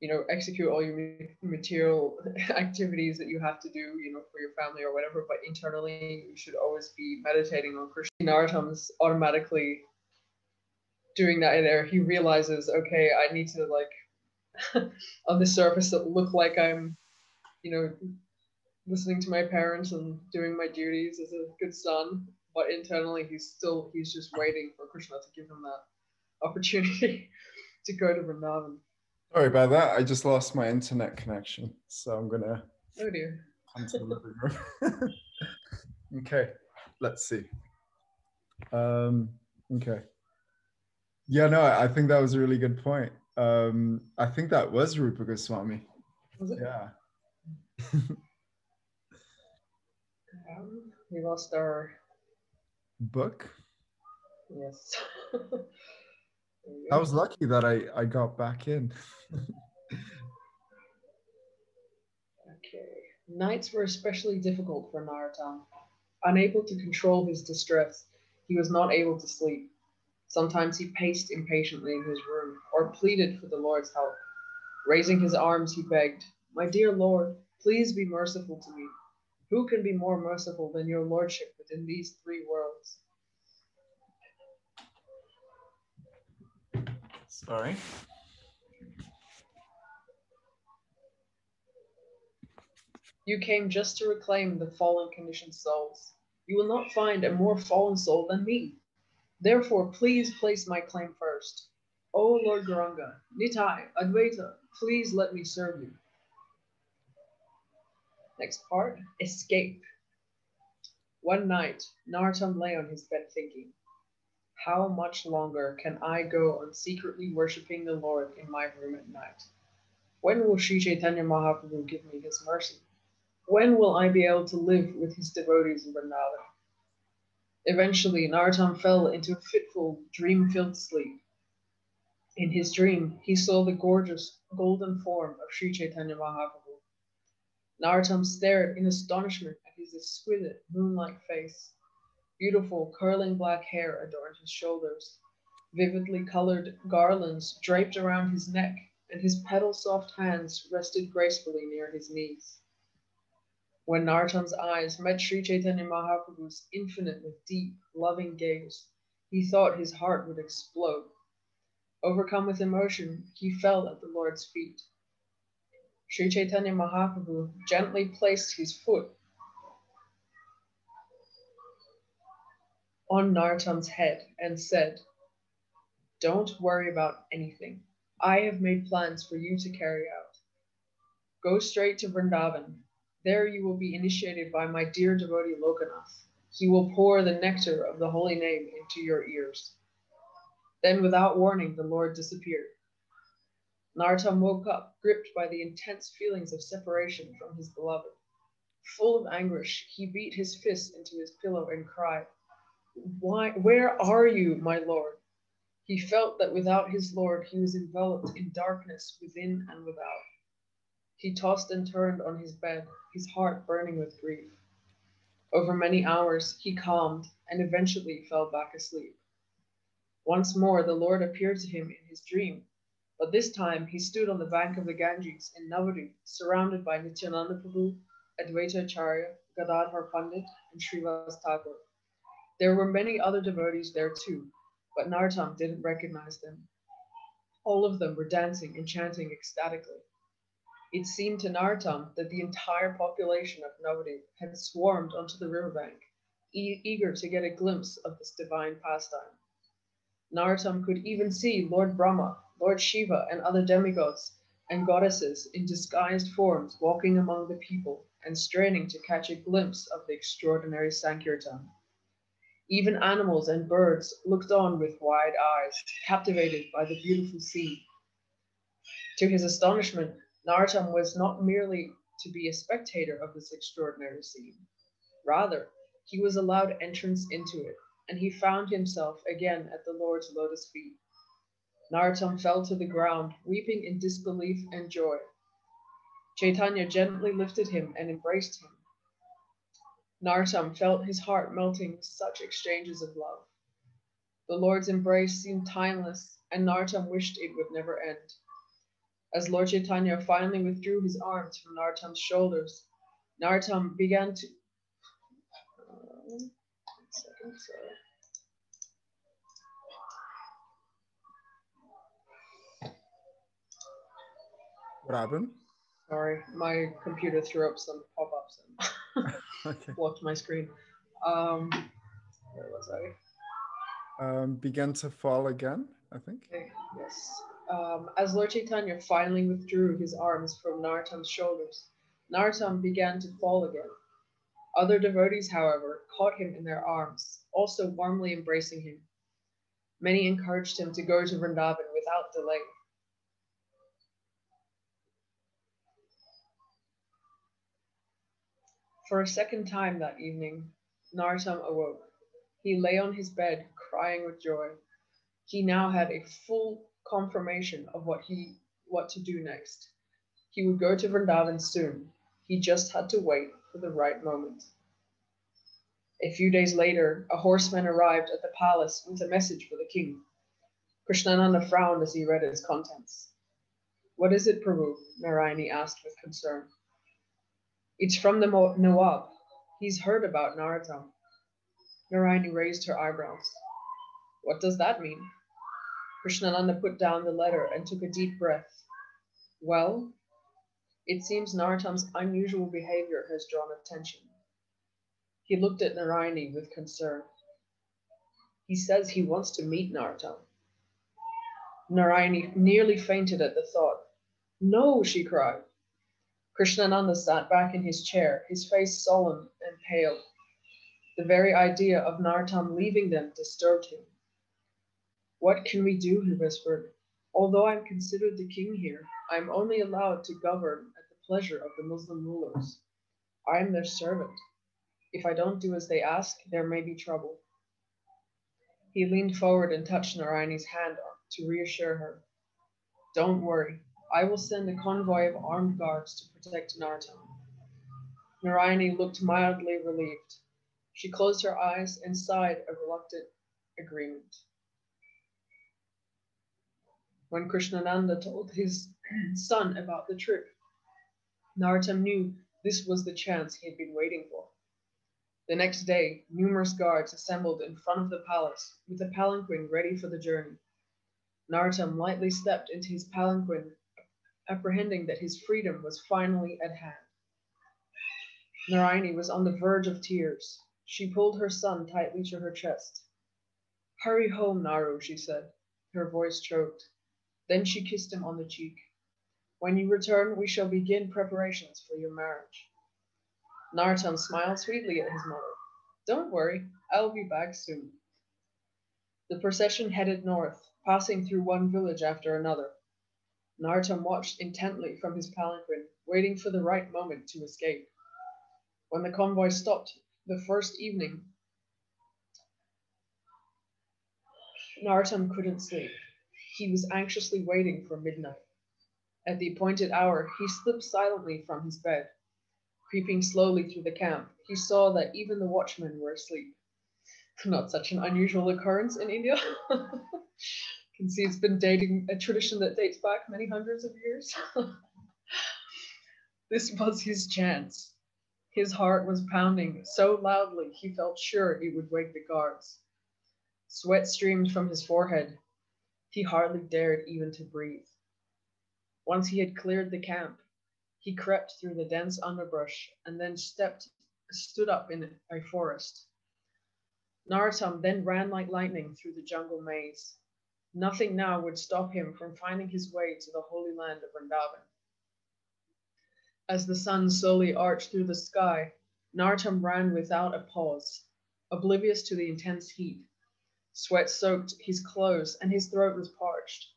you know execute all your material activities that you have to do you know for your family or whatever but internally you should always be meditating on krishna. Narottam's automatically doing that there. He realizes okay i need to like on the surface look like i'm you know listening to my parents and doing my duties as a good son but internally he's still he's just waiting for krishna to give him that opportunity to go to vrindavan Sorry about that. I just lost my internet connection. So I'm going to oh dear come to the living room. okay, let's see. Um, okay. Yeah, no, I think that was a really good point. Um, I think that was Rupa Goswami. Was it? Yeah. Um, we lost our Book. yes. I was lucky that I I got back in. Okay. Nights were especially difficult for Narottam. Unable to control his distress, he was not able to sleep. Sometimes he paced impatiently in his room or pleaded for the Lord's help. Raising his arms, he begged, My dear Lord, please be merciful to me. Who can be more merciful than your Lordship within these three worlds? Sorry. You came just to reclaim the fallen conditioned souls. You will not find a more fallen soul than me. Therefore, please place my claim first. O Lord Gauranga, Nitai, Advaita, please let me serve you. Next part Escape. One night, Narottam lay on his bed thinking, How much longer can I go on secretly worshipping the Lord in my room at night? When will Sri Chaitanya Mahaprabhu give me his mercy? When will I be able to live with his devotees in Vrindavan? Eventually, Narottam fell into a fitful, dream filled sleep. In his dream, he saw the gorgeous golden form of Sri Chaitanya Mahaprabhu. Narottam stared in astonishment at his exquisite, moon-like face. Beautiful, curling black hair adorned his shoulders. Vividly colored garlands draped around his neck, and his petal-soft hands rested gracefully near his knees. When Narottam's eyes met Sri Chaitanya Mahaprabhu's infinitely deep, loving gaze, he thought his heart would explode. Overcome with emotion, he fell at the Lord's feet. Sri Chaitanya Mahaprabhu gently placed his foot on Narottam's head and said, Don't worry about anything. I have made plans for you to carry out. Go straight to Vrindavan. There you will be initiated by my dear devotee Lokanath. He will pour the nectar of the holy name into your ears. Then, without warning, the Lord disappeared. Narottam woke up, gripped by the intense feelings of separation from his beloved. Full of anguish, he beat his fist into his pillow and cried, Why, where are you, my Lord? He felt that without his Lord, he was enveloped in darkness within and without. He tossed and turned on his bed, his heart burning with grief. Over many hours, he calmed and eventually fell back asleep. Once more, the Lord appeared to him in his dream, but this time he stood on the bank of the Ganges in Navadvip, surrounded by Nityananda Prabhu, Advaita Acharya, Gadadhar Pandit, and Srivas Thakur. There were many other devotees there too, but Narottam didn't recognize them. All of them were dancing and chanting ecstatically. It seemed to Narottam that the entire population of Navadvip had swarmed onto the riverbank, e- eager to get a glimpse of this divine pastime. Narottam could even see Lord Brahma, Lord Shiva, and other demigods and goddesses in disguised forms walking among the people and straining to catch a glimpse of the extraordinary Sankirtan. Even animals and birds looked on with wide eyes, captivated by the beautiful scene. To his astonishment, Narottam was not merely to be a spectator of this extraordinary scene. Rather, he was allowed entrance into it, and he found himself again at the Lord's lotus feet. Narottam fell to the ground, weeping in disbelief and joy. Chaitanya gently lifted him and embraced him. Narottam felt his heart melting with such exchanges of love. The Lord's embrace seemed timeless, and Narottam wished it would never end. As Lord Chaitanya finally withdrew his arms from Narottam's shoulders, Narottam began to. Uh, second. What happened? Sorry, my computer threw up some pop-ups and Okay. blocked my screen. Um, where was I? Um, began to fall again, I think. Okay, yes. Um, as Lord Chaitanya finally withdrew his arms from Narottam's shoulders, Narottam began to fall again. Other devotees, however, caught him in their arms, also warmly embracing him. Many encouraged him to go to Vrindavan without delay. For a second time that evening, Narottam awoke. He lay on his bed, crying with joy. He now had a full confirmation of what he what to do next. He would go to Vrindavan soon. He just had to wait for the right moment. A few days later, a horseman arrived at the palace with a message for the king. Krishnananda frowned as he read its contents. What is it, Prabhu? Narayani asked with concern. It's from the Nawab. He's heard about Narottam. Narayani raised her eyebrows. What does that mean? Krishnananda put down the letter and took a deep breath. Well, it seems Narottam's unusual behavior has drawn attention. He looked at Narayani with concern. He says he wants to meet Narottam. Narayani nearly fainted at the thought. No, she cried. Krishnananda sat back in his chair, his face solemn and pale. The very idea of Narottam leaving them disturbed him. What can we do? he whispered. Although I'm considered the king here, I'm only allowed to govern at the pleasure of the Muslim rulers. I am their servant. If I don't do as they ask, there may be trouble. He leaned forward and touched Narayani's hand to reassure her. Don't worry, I will send a convoy of armed guards to protect Narottam. Narayani looked mildly relieved. She closed her eyes and sighed a reluctant agreement. When Krishnananda told his son about the trip, Narottam knew this was the chance he had been waiting for. The next day, numerous guards assembled in front of the palace with a palanquin ready for the journey. Narottam lightly stepped into his palanquin, apprehending that his freedom was finally at hand. Narayani was on the verge of tears. She pulled her son tightly to her chest. Hurry home, Naru, she said. Her voice choked. Then she kissed him on the cheek. When you return, we shall begin preparations for your marriage. Narottam smiled sweetly at his mother. Don't worry, I'll be back soon. The procession headed north, passing through one village after another. Narottam watched intently from his palanquin, waiting for the right moment to escape. When the convoy stopped the first evening, Narottam couldn't sleep. He was anxiously waiting for midnight. At the appointed hour, he slipped silently from his bed. Creeping slowly through the camp, he saw that even the watchmen were asleep. Not such an unusual occurrence in India. can see it's been dating a tradition that dates back many hundreds of years. this was his chance. His heart was pounding so loudly he felt sure it would wake the guards. Sweat streamed from his forehead. He hardly dared even to breathe. Once he had cleared the camp, he crept through the dense underbrush and then stepped, stood up in a forest. Narottam then ran like lightning through the jungle maze. Nothing now would stop him from finding his way to the holy land of Vrindavan. As the sun slowly arched through the sky, Narottam ran without a pause, oblivious to the intense heat. Sweat soaked his clothes and his throat was parched,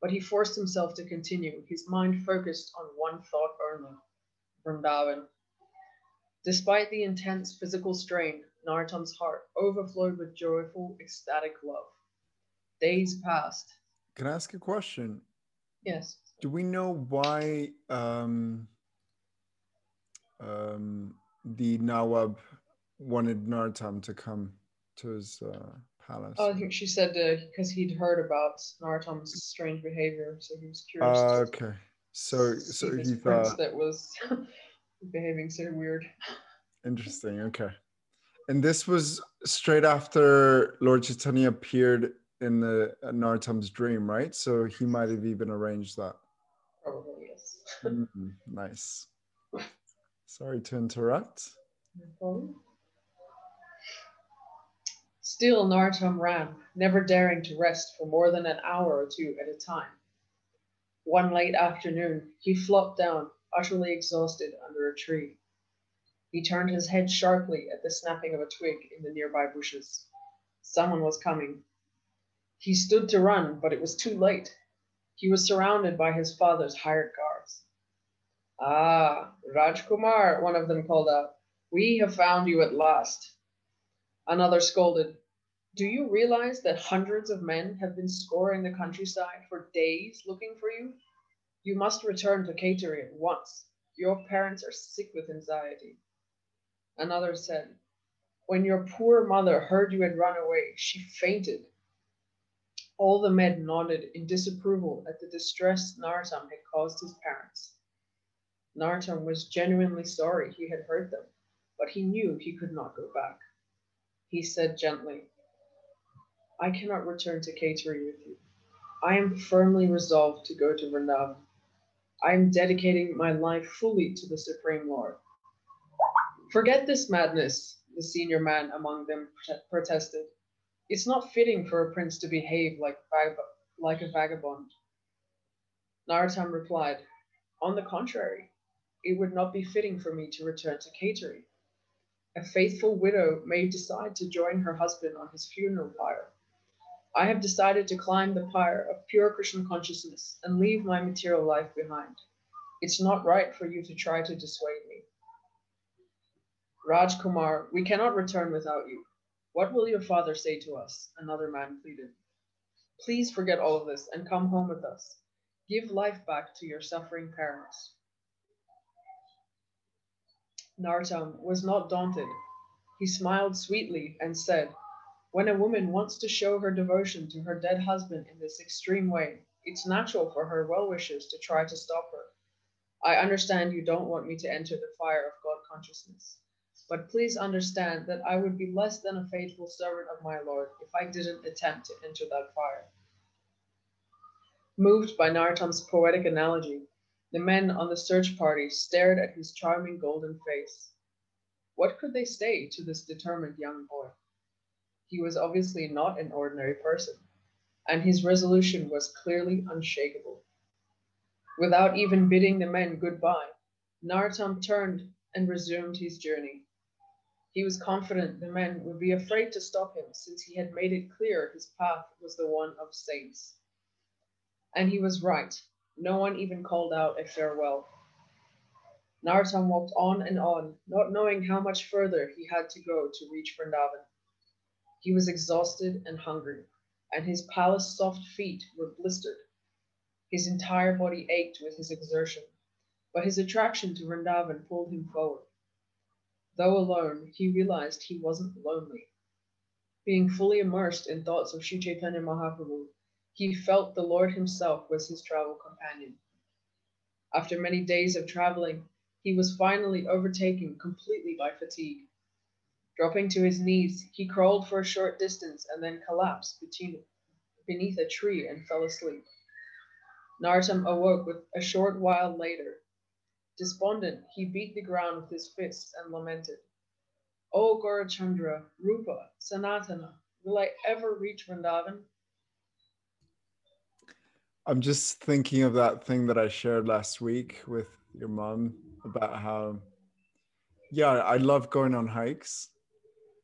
but he forced himself to continue, his mind focused on one thought only Vrindavan. Despite the intense physical strain, Narottam's heart overflowed with joyful, ecstatic love. Days passed. Can I ask a question? Yes. Do we know why um, um, the Nawab wanted Narottam to come to his uh, palace? Oh, I think she said because uh, he'd heard about Narottam's strange behavior, so he was curious. Uh, okay. So, so he thought that was behaving so weird. Interesting. Okay. And this was straight after Lord Chaitanya appeared in the uh, dream, right? So he might have even arranged that. Probably yes. mm, nice. Sorry to interrupt. No Still, Narottam ran, never daring to rest for more than an hour or two at a time. One late afternoon, he flopped down, utterly exhausted, under a tree. He turned his head sharply at the snapping of a twig in the nearby bushes. Someone was coming, he stood to run, but it was too late. He was surrounded by his father's hired guards. Ah, Rajkumar, one of them called out. We have found you at last. Another scolded, Do you realize that hundreds of men have been scouring the countryside for days looking for you? You must return to Kheturi at once. Your parents are sick with anxiety. Another said, When your poor mother heard you had run away, she fainted. All the men nodded in disapproval at the distress Narottam had caused his parents. Narottam was genuinely sorry he had hurt them, but he knew he could not go back. He said gently, I cannot return to Kheturi with you. I am firmly resolved to go to Vrindavan. I am dedicating my life fully to the Supreme Lord. Forget this madness, the senior man among them protested. It's not fitting for a prince to behave like, like a vagabond. Narottam replied, On the contrary, it would not be fitting for me to return to Kheturi. A faithful widow may decide to join her husband on his funeral pyre. I have decided to climb the pyre of pure Krishna consciousness and leave my material life behind. It's not right for you to try to dissuade me. Rajkumar, we cannot return without you. What will your father say to us? Another man pleaded. Please forget all of this and come home with us. Give life back to your suffering parents. Narottam was not daunted. He smiled sweetly and said, When a woman wants to show her devotion to her dead husband in this extreme way, it's natural for her well wishers to try to stop her. I understand you don't want me to enter the fire of God consciousness, but please understand that I would be less than a faithful servant of my Lord if I didn't attempt to enter that fire. Moved by Narottam's poetic analogy, the men on the search party stared at his charming golden face. What could they say to this determined young boy? He was obviously not an ordinary person, and his resolution was clearly unshakable. Without even bidding the men goodbye, Narottam turned and resumed his journey. He was confident the men would be afraid to stop him since he had made it clear his path was the one of saints. And he was right. No one even called out a farewell. Narottam walked on and on, not knowing how much further he had to go to reach Vrindavan. He was exhausted and hungry, and his palace soft feet were blistered. His entire body ached with his exertion, but his attraction to Vrindavan pulled him forward. Though alone, he realized he wasn't lonely. Being fully immersed in thoughts of Sri Chaitanya Mahaprabhu, he felt the Lord himself was his travel companion. After many days of traveling, he was finally overtaken completely by fatigue. Dropping to his knees, he crawled for a short distance and then collapsed between, beneath a tree and fell asleep. Narottam awoke with a short while later. Despondent, he beat the ground with his fists and lamented, O Gaurachandra, Rupa, Sanatana, will I ever reach Vrindavan? I'm just thinking of that thing that I shared last week with your mom about how, yeah, I love going on hikes.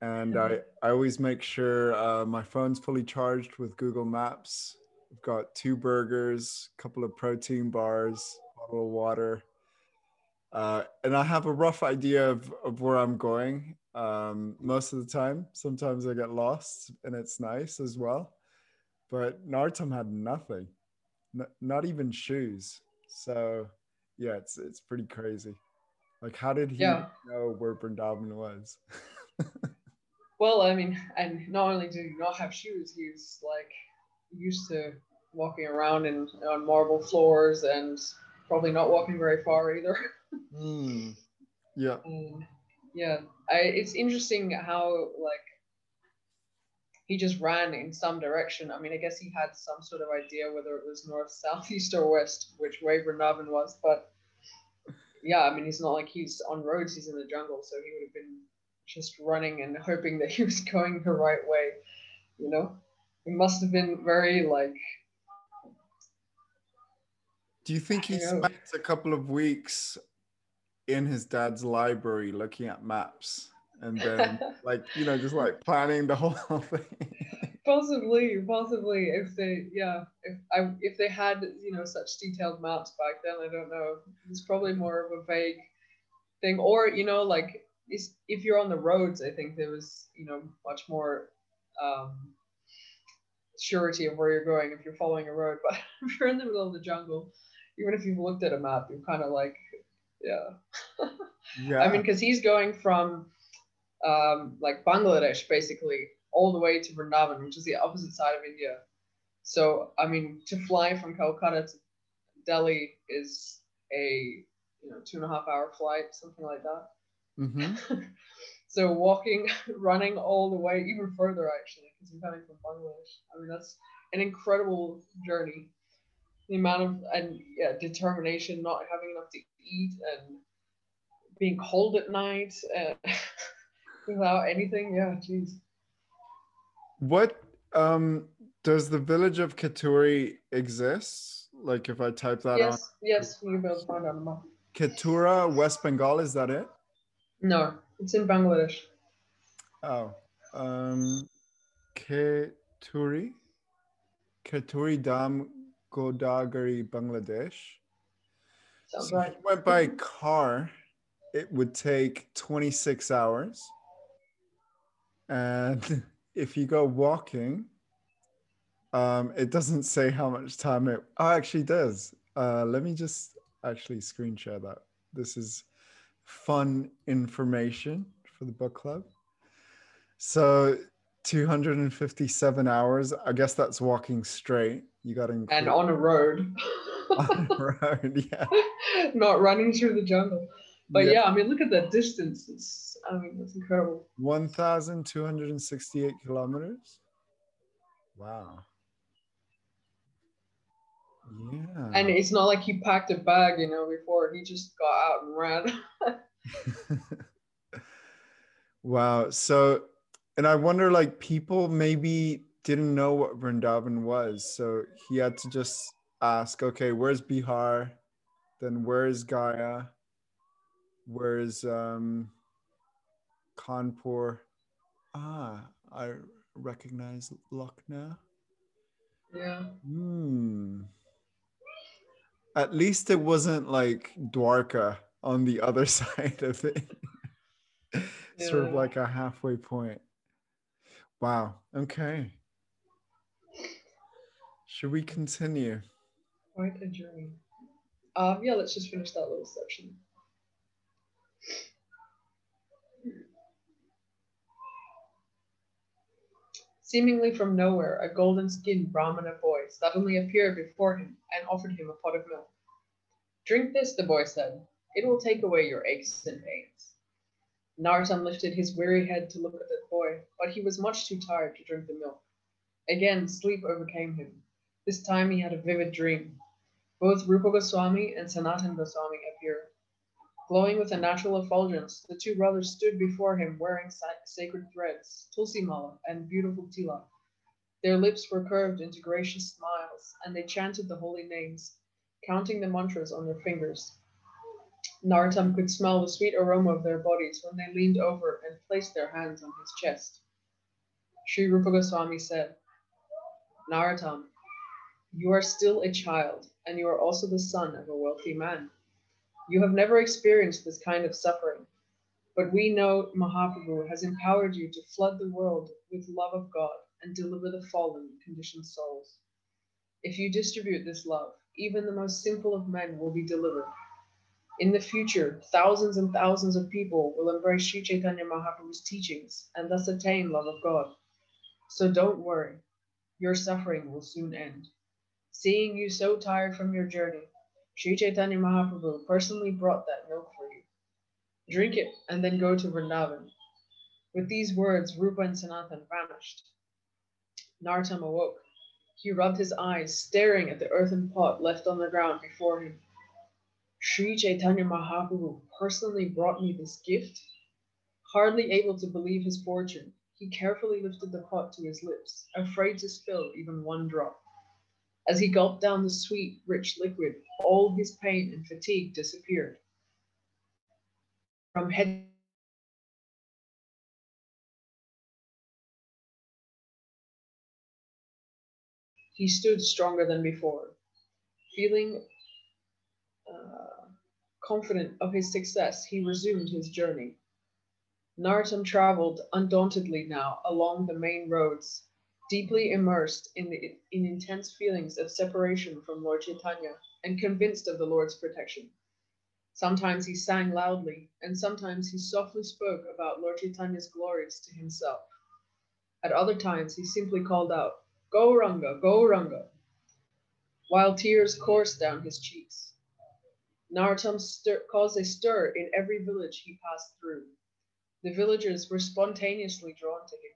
And I, I always make sure uh, my phone's fully charged with Google Maps. I've got two burgers, a couple of protein bars, bottle of water. Uh, and I have a rough idea of, of where I'm going um, most of the time. Sometimes I get lost, and it's nice as well. But Narottam had nothing not even shoes. So yeah, it's it's pretty crazy. Like, how did he yeah. know where Vrindavan was? well, I mean, and not only did he not have shoes, he's like used to walking around in on marble floors and probably not walking very far either. mm. Yeah. Um, yeah, I, it's interesting how like he just ran in some direction. I mean, I guess he had some sort of idea whether it was north, south, east, or west, which way Vrindavan was. But yeah, I mean, he's not like he's on roads, he's in the jungle. So he would have been just running and hoping that he was going the right way, you know? It must have been very like. Do you think he spent a couple of weeks in his dad's library looking at maps? and then like you know just like planning the whole thing possibly possibly if they yeah if i if they had you know such detailed maps back then i don't know it's probably more of a vague thing or you know like if you're on the roads, I think there was you know much more um, surety of where you're going if you're following a road. But if you're in the middle of the jungle, even if you've looked at a map, you're kind of like, yeah. Yeah. I mean, because he's going from um, like Bangladesh basically all the way to Vrindavan, which is the opposite side of India. So I mean, to fly from Calcutta to Delhi is a you know two and a half hour flight, something like that. hmm so walking, running all the way, even further actually, because you're coming from Bangladesh. I mean, that's an incredible journey. The amount of and yeah, determination, not having enough to eat, and being cold at night, uh, without anything. Yeah, jeez. What um does the village of Katuri exist? Like if I type that on Yes, yes, able to find out on the map. Ketura, West Bengal, is that it? No, it's in Bangladesh. Oh. Um Keturi. Keturi Dam Godagari, Bangladesh. Sounds So right. if you went by car, it would take 26 hours. And if you go walking, um, it doesn't say how much time it oh, actually does. Uh, let me just actually screen share that. This is fun information for the book club. So 257 hours. I guess that's walking straight. You got to And on a road. on the road, yeah. Not running through the jungle. But Yeah. yeah, I mean, look at that distance. It's, I mean, that's incredible. 1,268 kilometers. Wow. Yeah. And it's not like he packed a bag, you know, before. He just got out and ran. wow. So, and I wonder, like, people maybe didn't know what Vrindavan was. So he had to just ask, okay, where's Bihar? Then where's Gaya? Where's um, Kanpur? Ah, I recognize Lucknow. yeah. Hmm. At least it wasn't like Dwarka on the other side of it. sort of like a halfway point. Wow. Okay. Should we continue? Quite a journey. Um, yeah, let's just finish that little section. Seemingly from nowhere, a golden skinned Brahmana boy suddenly appeared before him and offered him a pot of milk. Drink this, the boy said. It will take away your aches and pains. Narottam lifted his weary head to look at the boy, but he was much too tired to drink the milk. Again, sleep overcame him. This time he had a vivid dream. Both Rupa Goswami and Sanatan Goswami appeared. Glowing with a natural effulgence, the two brothers stood before him wearing sa- sacred threads, tulsi mala, and beautiful tilak. Their lips were curved into gracious smiles, and they chanted the holy names, counting the mantras on their fingers. Narottam could smell the sweet aroma of their bodies when they leaned over and placed their hands on his chest. Sri Rupa Goswami said, Narottam, you are still a child, and you are also the son of a wealthy man. You have never experienced this kind of suffering, but we know Mahaprabhu has empowered you to flood the world with love of God and deliver the fallen, conditioned souls. If you distribute this love, even the most simple of men will be delivered. In the future, thousands and thousands of people will embrace Sri Chaitanya Mahaprabhu's teachings and thus attain love of God. So don't worry, your suffering will soon end. Seeing you so tired from your journey, Sri Chaitanya Mahaprabhu personally brought that milk for you. Drink it and then go to Vrindavan. With these words, Rupa and Sanatan vanished. Narottam awoke. He rubbed his eyes, staring at the earthen pot left on the ground before him. Sri Chaitanya Mahaprabhu personally brought me this gift. Hardly able to believe his fortune, he carefully lifted the pot to his lips, afraid to spill even one drop. As he gulped down the sweet, rich liquid, all his pain and fatigue disappeared. From head he stood stronger than before. Feeling uh, confident of his success, he resumed his journey. Narottam traveled undauntedly now along the main roads, deeply immersed in, the, in intense feelings of separation from Lord Chaitanya and convinced of the Lord's protection. Sometimes he sang loudly, and sometimes he softly spoke about Lord Chaitanya's glories to himself. At other times, he simply called out, Gauranga, Go while tears coursed down his cheeks. Narottam stir- caused a stir in every village he passed through. The villagers were spontaneously drawn to him.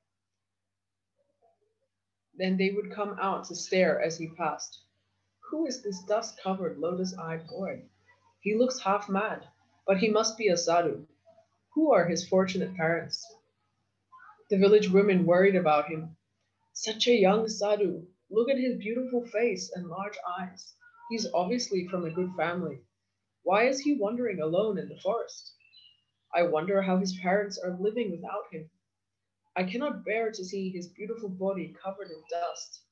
Then they would come out to stare as he passed. Who is this dust covered, lotus eyed boy? He looks half mad, but he must be a sadhu. Who are his fortunate parents? The village women worried about him. Such a young sadhu. Look at his beautiful face and large eyes. He's obviously from a good family. Why is he wandering alone in the forest? I wonder how his parents are living without him. I cannot bear to see his beautiful body covered in dust.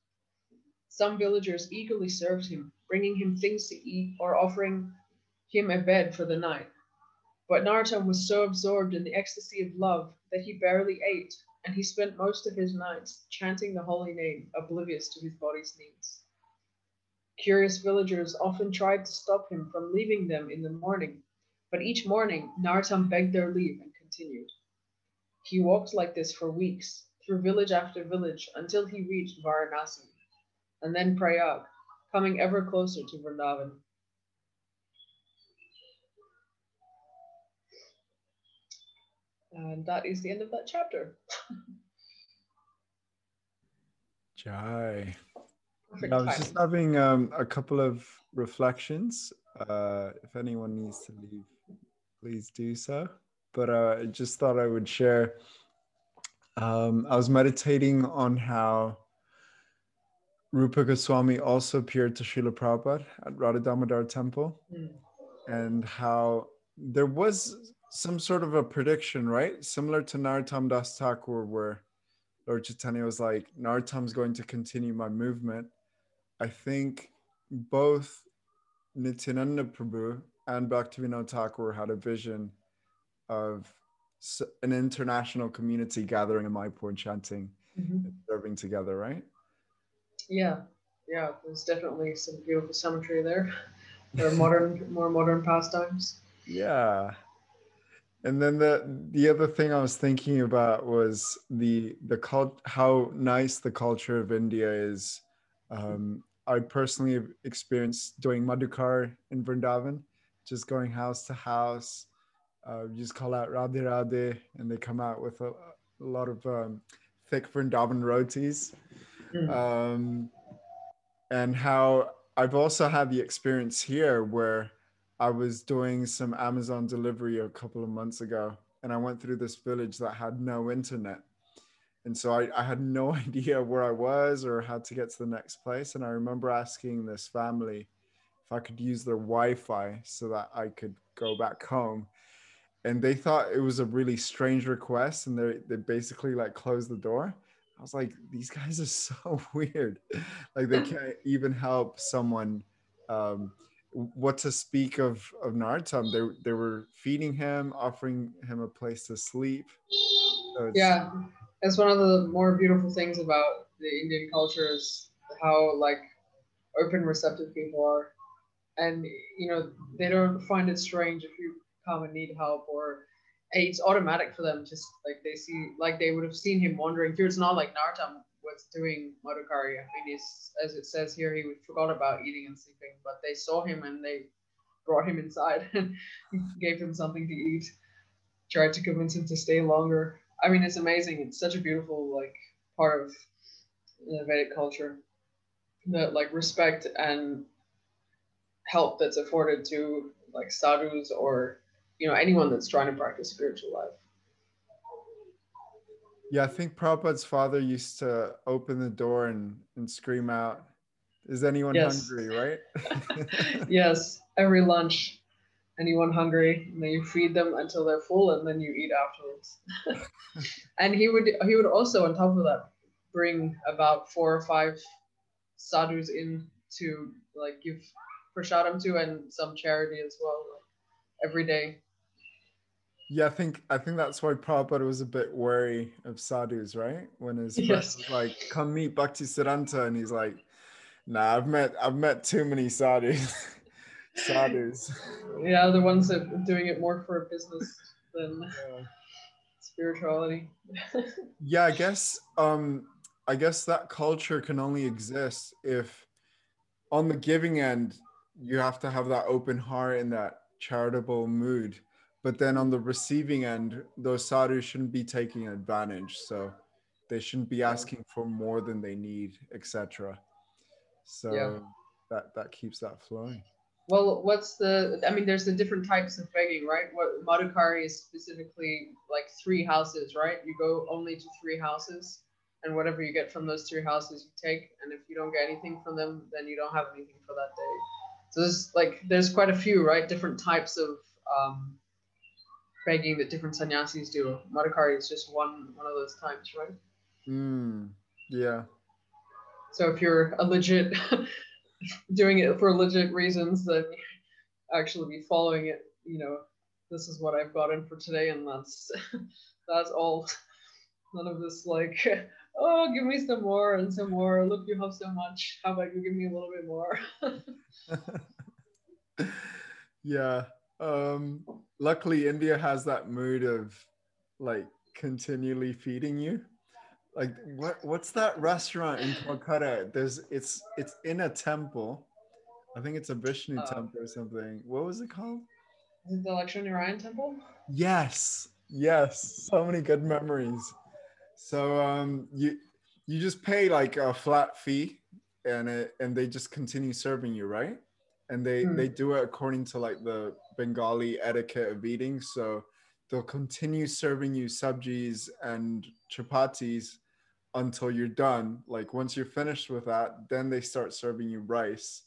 Some villagers eagerly served him, bringing him things to eat or offering him a bed for the night. But Narottam was so absorbed in the ecstasy of love that he barely ate, and he spent most of his nights chanting the holy name, oblivious to his body's needs. Curious villagers often tried to stop him from leaving them in the morning, but each morning Narottam begged their leave and continued. He walked like this for weeks, through village after village, until he reached Varanasi, and then Prayag, coming ever closer to Vrindavan. And that is the end of that chapter. Jai. Perfect I was timing. just having um, a couple of reflections. Uh, if anyone needs to leave, please do so. But uh, I just thought I would share. Um, I was meditating on how Rupa Goswami also appeared to Srila Prabhupada at Radha Damodar Temple, Mm. and how there was some sort of a prediction, right? Similar to Narottam Das Thakur, where Lord Chaitanya was like, Narottam's going to continue my movement. I think both Nityananda Prabhu and Bhaktivinoda Thakur had a vision of an international community gathering in Mayapur and chanting Mhm. and serving together, right? Yeah, yeah, there's definitely some beautiful symmetry there. There are modern, more modern pastimes. Yeah. And then the the other thing I was thinking about was the the cult how nice the culture of India is. Um, I personally have experienced doing Madhukar in Vrindavan, just going house to house. Uh, you just call out Radhe Radhe, and they come out with a, a lot of um, thick Vrindavan rotis. Mm. Um, and how I've also had the experience here where I was doing some Amazon delivery a couple of months ago, and I went through this village that had no internet. And so I, I had no idea where I was or how to get to the next place. And I remember asking this family if I could use their Wi Fi so that I could go back home. And they thought it was a really strange request. And they, they basically like closed the door. I was like, these guys are so weird. Like they can't even help someone. Um, what to speak of of Narottam? They they were feeding him, offering him a place to sleep. So Yeah, that's one of the more beautiful things about the Indian culture is how like open, receptive people are, and you know they don't find it strange if you come and need help or it's automatic for them. Just like they see, like they would have seen him wandering through. It's not like Narottam was doing Madhukari. I mean, as it says here, he forgot about eating and sleeping, but they saw him and they brought him inside and gave him something to eat. Tried to convince him to stay longer. I mean, it's amazing. It's such a beautiful like part of the Vedic culture. The like respect and help that's afforded to like sadhus or you know anyone that's trying to practice spiritual life. Yeah, I think Prabhupada's father used to open the door and, and scream out, Is anyone Yes. hungry, right? yes, every lunch, anyone hungry, and then you feed them until they're full, and then you eat afterwards. and he would he would also, on top of that, bring about four or five sadhus in to like give prasadam to and some charity as well, like, every day. Yeah, I think I think that's why Prabhupada was a bit wary of sadhus, right? When his Yes. was like, "Come meet Bhakti Siddhanta," and he's like, "Nah, I've met I've met too many sadhus." sadhus. Yeah, the ones that are doing it more for business than Yeah. spirituality. yeah i guess um i guess that culture can only exist if on the giving end you have to have that open heart and that charitable mood but then on the receiving end those sadhus shouldn't be taking advantage so they shouldn't be asking for more than they need etc so Yeah. that that keeps that flowing Well, what's the? I mean, there's the different types of begging, right? What Madhukari is specifically like three houses, right? You go only to three houses, and whatever you get from those three houses, you take. And if you don't get anything from them, then you don't have anything for that day. So there's like there's quite a few, right? Different types of um, begging that different sannyasis do. Madhukari is just one one of those types, right? mm, yeah So if you're a legit doing it for legit reasons, then actually be following it. You know, this is what I've gotten for today, and that's that's all. None of this like, oh, give me some more and some more. Look, you have so much. How about you give me a little bit more? yeah. Um, luckily, India has that mood of like continually feeding you. Like what? What's that restaurant in Kolkata? There's it's it's in a temple. I think it's a Vishnu Oh. temple or something. What was it called? Is it the Lakshmi Narayan temple? Yes, yes. So many good memories. So um, you you just pay like a flat fee, and it, and they just continue serving you, right? And they Hmm. they do it according to like the Bengali etiquette of eating. So they'll continue serving you sabjis and chapatis until you're done. Like once you're finished with that, then they start serving you rice,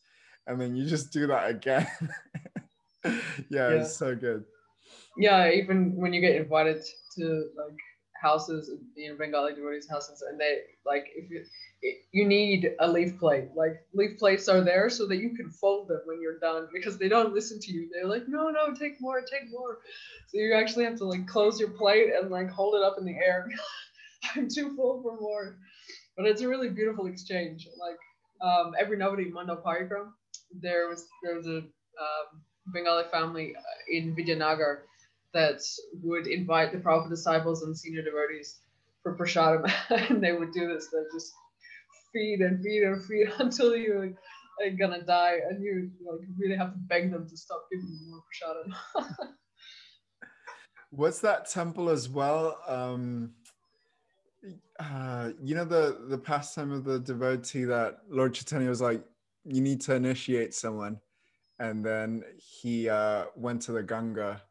and then you just do that again. yeah, Yeah. it's so good. Yeah, even when you get invited to like houses, you know, Bengali devotees' houses, and they like if you you need a leaf plate. Like leaf plates are there so that you can fold them when you're done because they don't listen to you. They're like, no, no, take more, take more. So you actually have to like close your plate and like hold it up in the air. I'm too full for more. But it's a really beautiful exchange. Like um, every Navadi Mandal Parigram, there was there was a um, Bengali family uh, in Vidyanagar that would invite the Prabhupada disciples and senior devotees for prasadam, and they would do this. They just feed and feed and feed until you're like, like, gonna die, and you like really have to beg them to stop giving you more prasadam. What's that temple as well? Um, uh, you know the the pastime of the devotee that Lord Chaitanya was like, you need to initiate someone, and then he uh, went to the Ganga,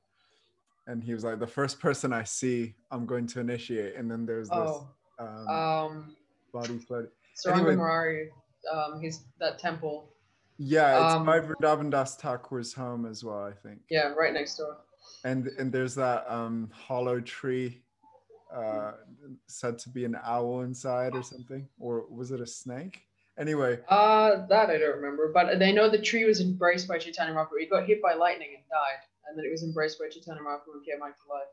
and he was like, the first person I see, I'm going to initiate, and then there's this oh, um, um, body float. Saranga Anyway. Murari, um, he's that temple. Yeah, it's um, Vrindavan Das Thakur's home as well, I think. Yeah, right next door. and and there's that um hollow tree uh said to be an owl inside or something or was it a snake anyway Uh, that I don't remember, but they know the tree was embraced by Chaitanya Mahaprabhu. He got hit by lightning and died, and then it was embraced by Chaitanya Mahaprabhu and came back to life.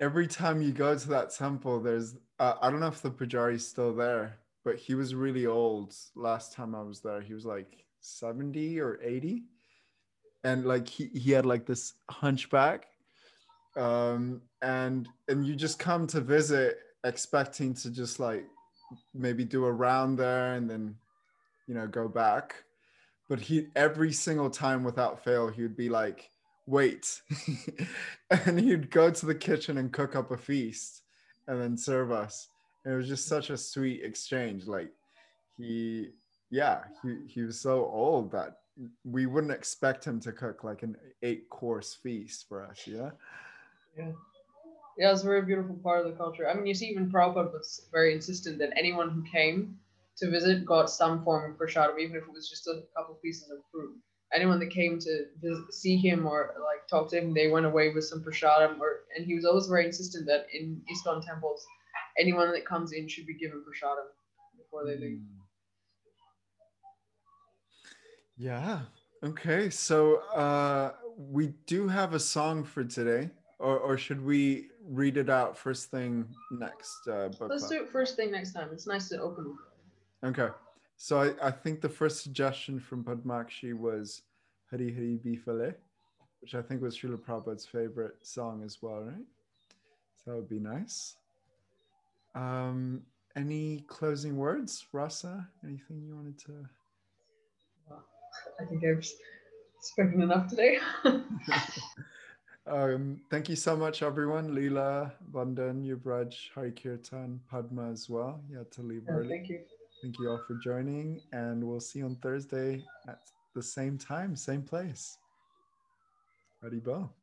every time you go to that temple there's uh, i don't know if the pujari's still there but he was really old. Last time i was there he was like 70 or 80 and like he, he had like this hunchback um and and you just come to visit expecting to just like maybe do a round there and then you know go back. But he every single time without fail he would be like wait. And he'd go to the kitchen and cook up a feast and then serve us it was just such a sweet exchange like he yeah he, he was so old that we wouldn't expect him to cook like an eight course feast for us yeah Yeah. Yeah, it's a very beautiful part of the culture. I mean, you see, even Prabhupada was very insistent that anyone who came to visit got some form of prasadam, even if it was just a couple pieces of fruit. Anyone that came to visit, see him or like talk to him, they went away with some prasadam. Or and he was always very insistent that in ISKCON temples, anyone that comes in should be given prasadam before they leave. Mm. Yeah. Okay. So uh, we do have a song for today. or, or should we read it out first thing next? Uh, Let's do it first thing next time. It's nice to open. Okay. So I, I think the first suggestion from Padmakshi was Hari Hari Bifale, which I think was Srila Prabhupada's favorite song as well, right? So that would be nice. Um, any closing words, Rasa? Anything you wanted to? I think I've spoken enough today. um, thank you so much, everyone. Leela, Vandan, Yuvraj, Hari Kirtan, Padma as well. You had to leave Yeah, early. thank you. Thank you all for joining, and we'll see you on Thursday at the same time, same place. Very well.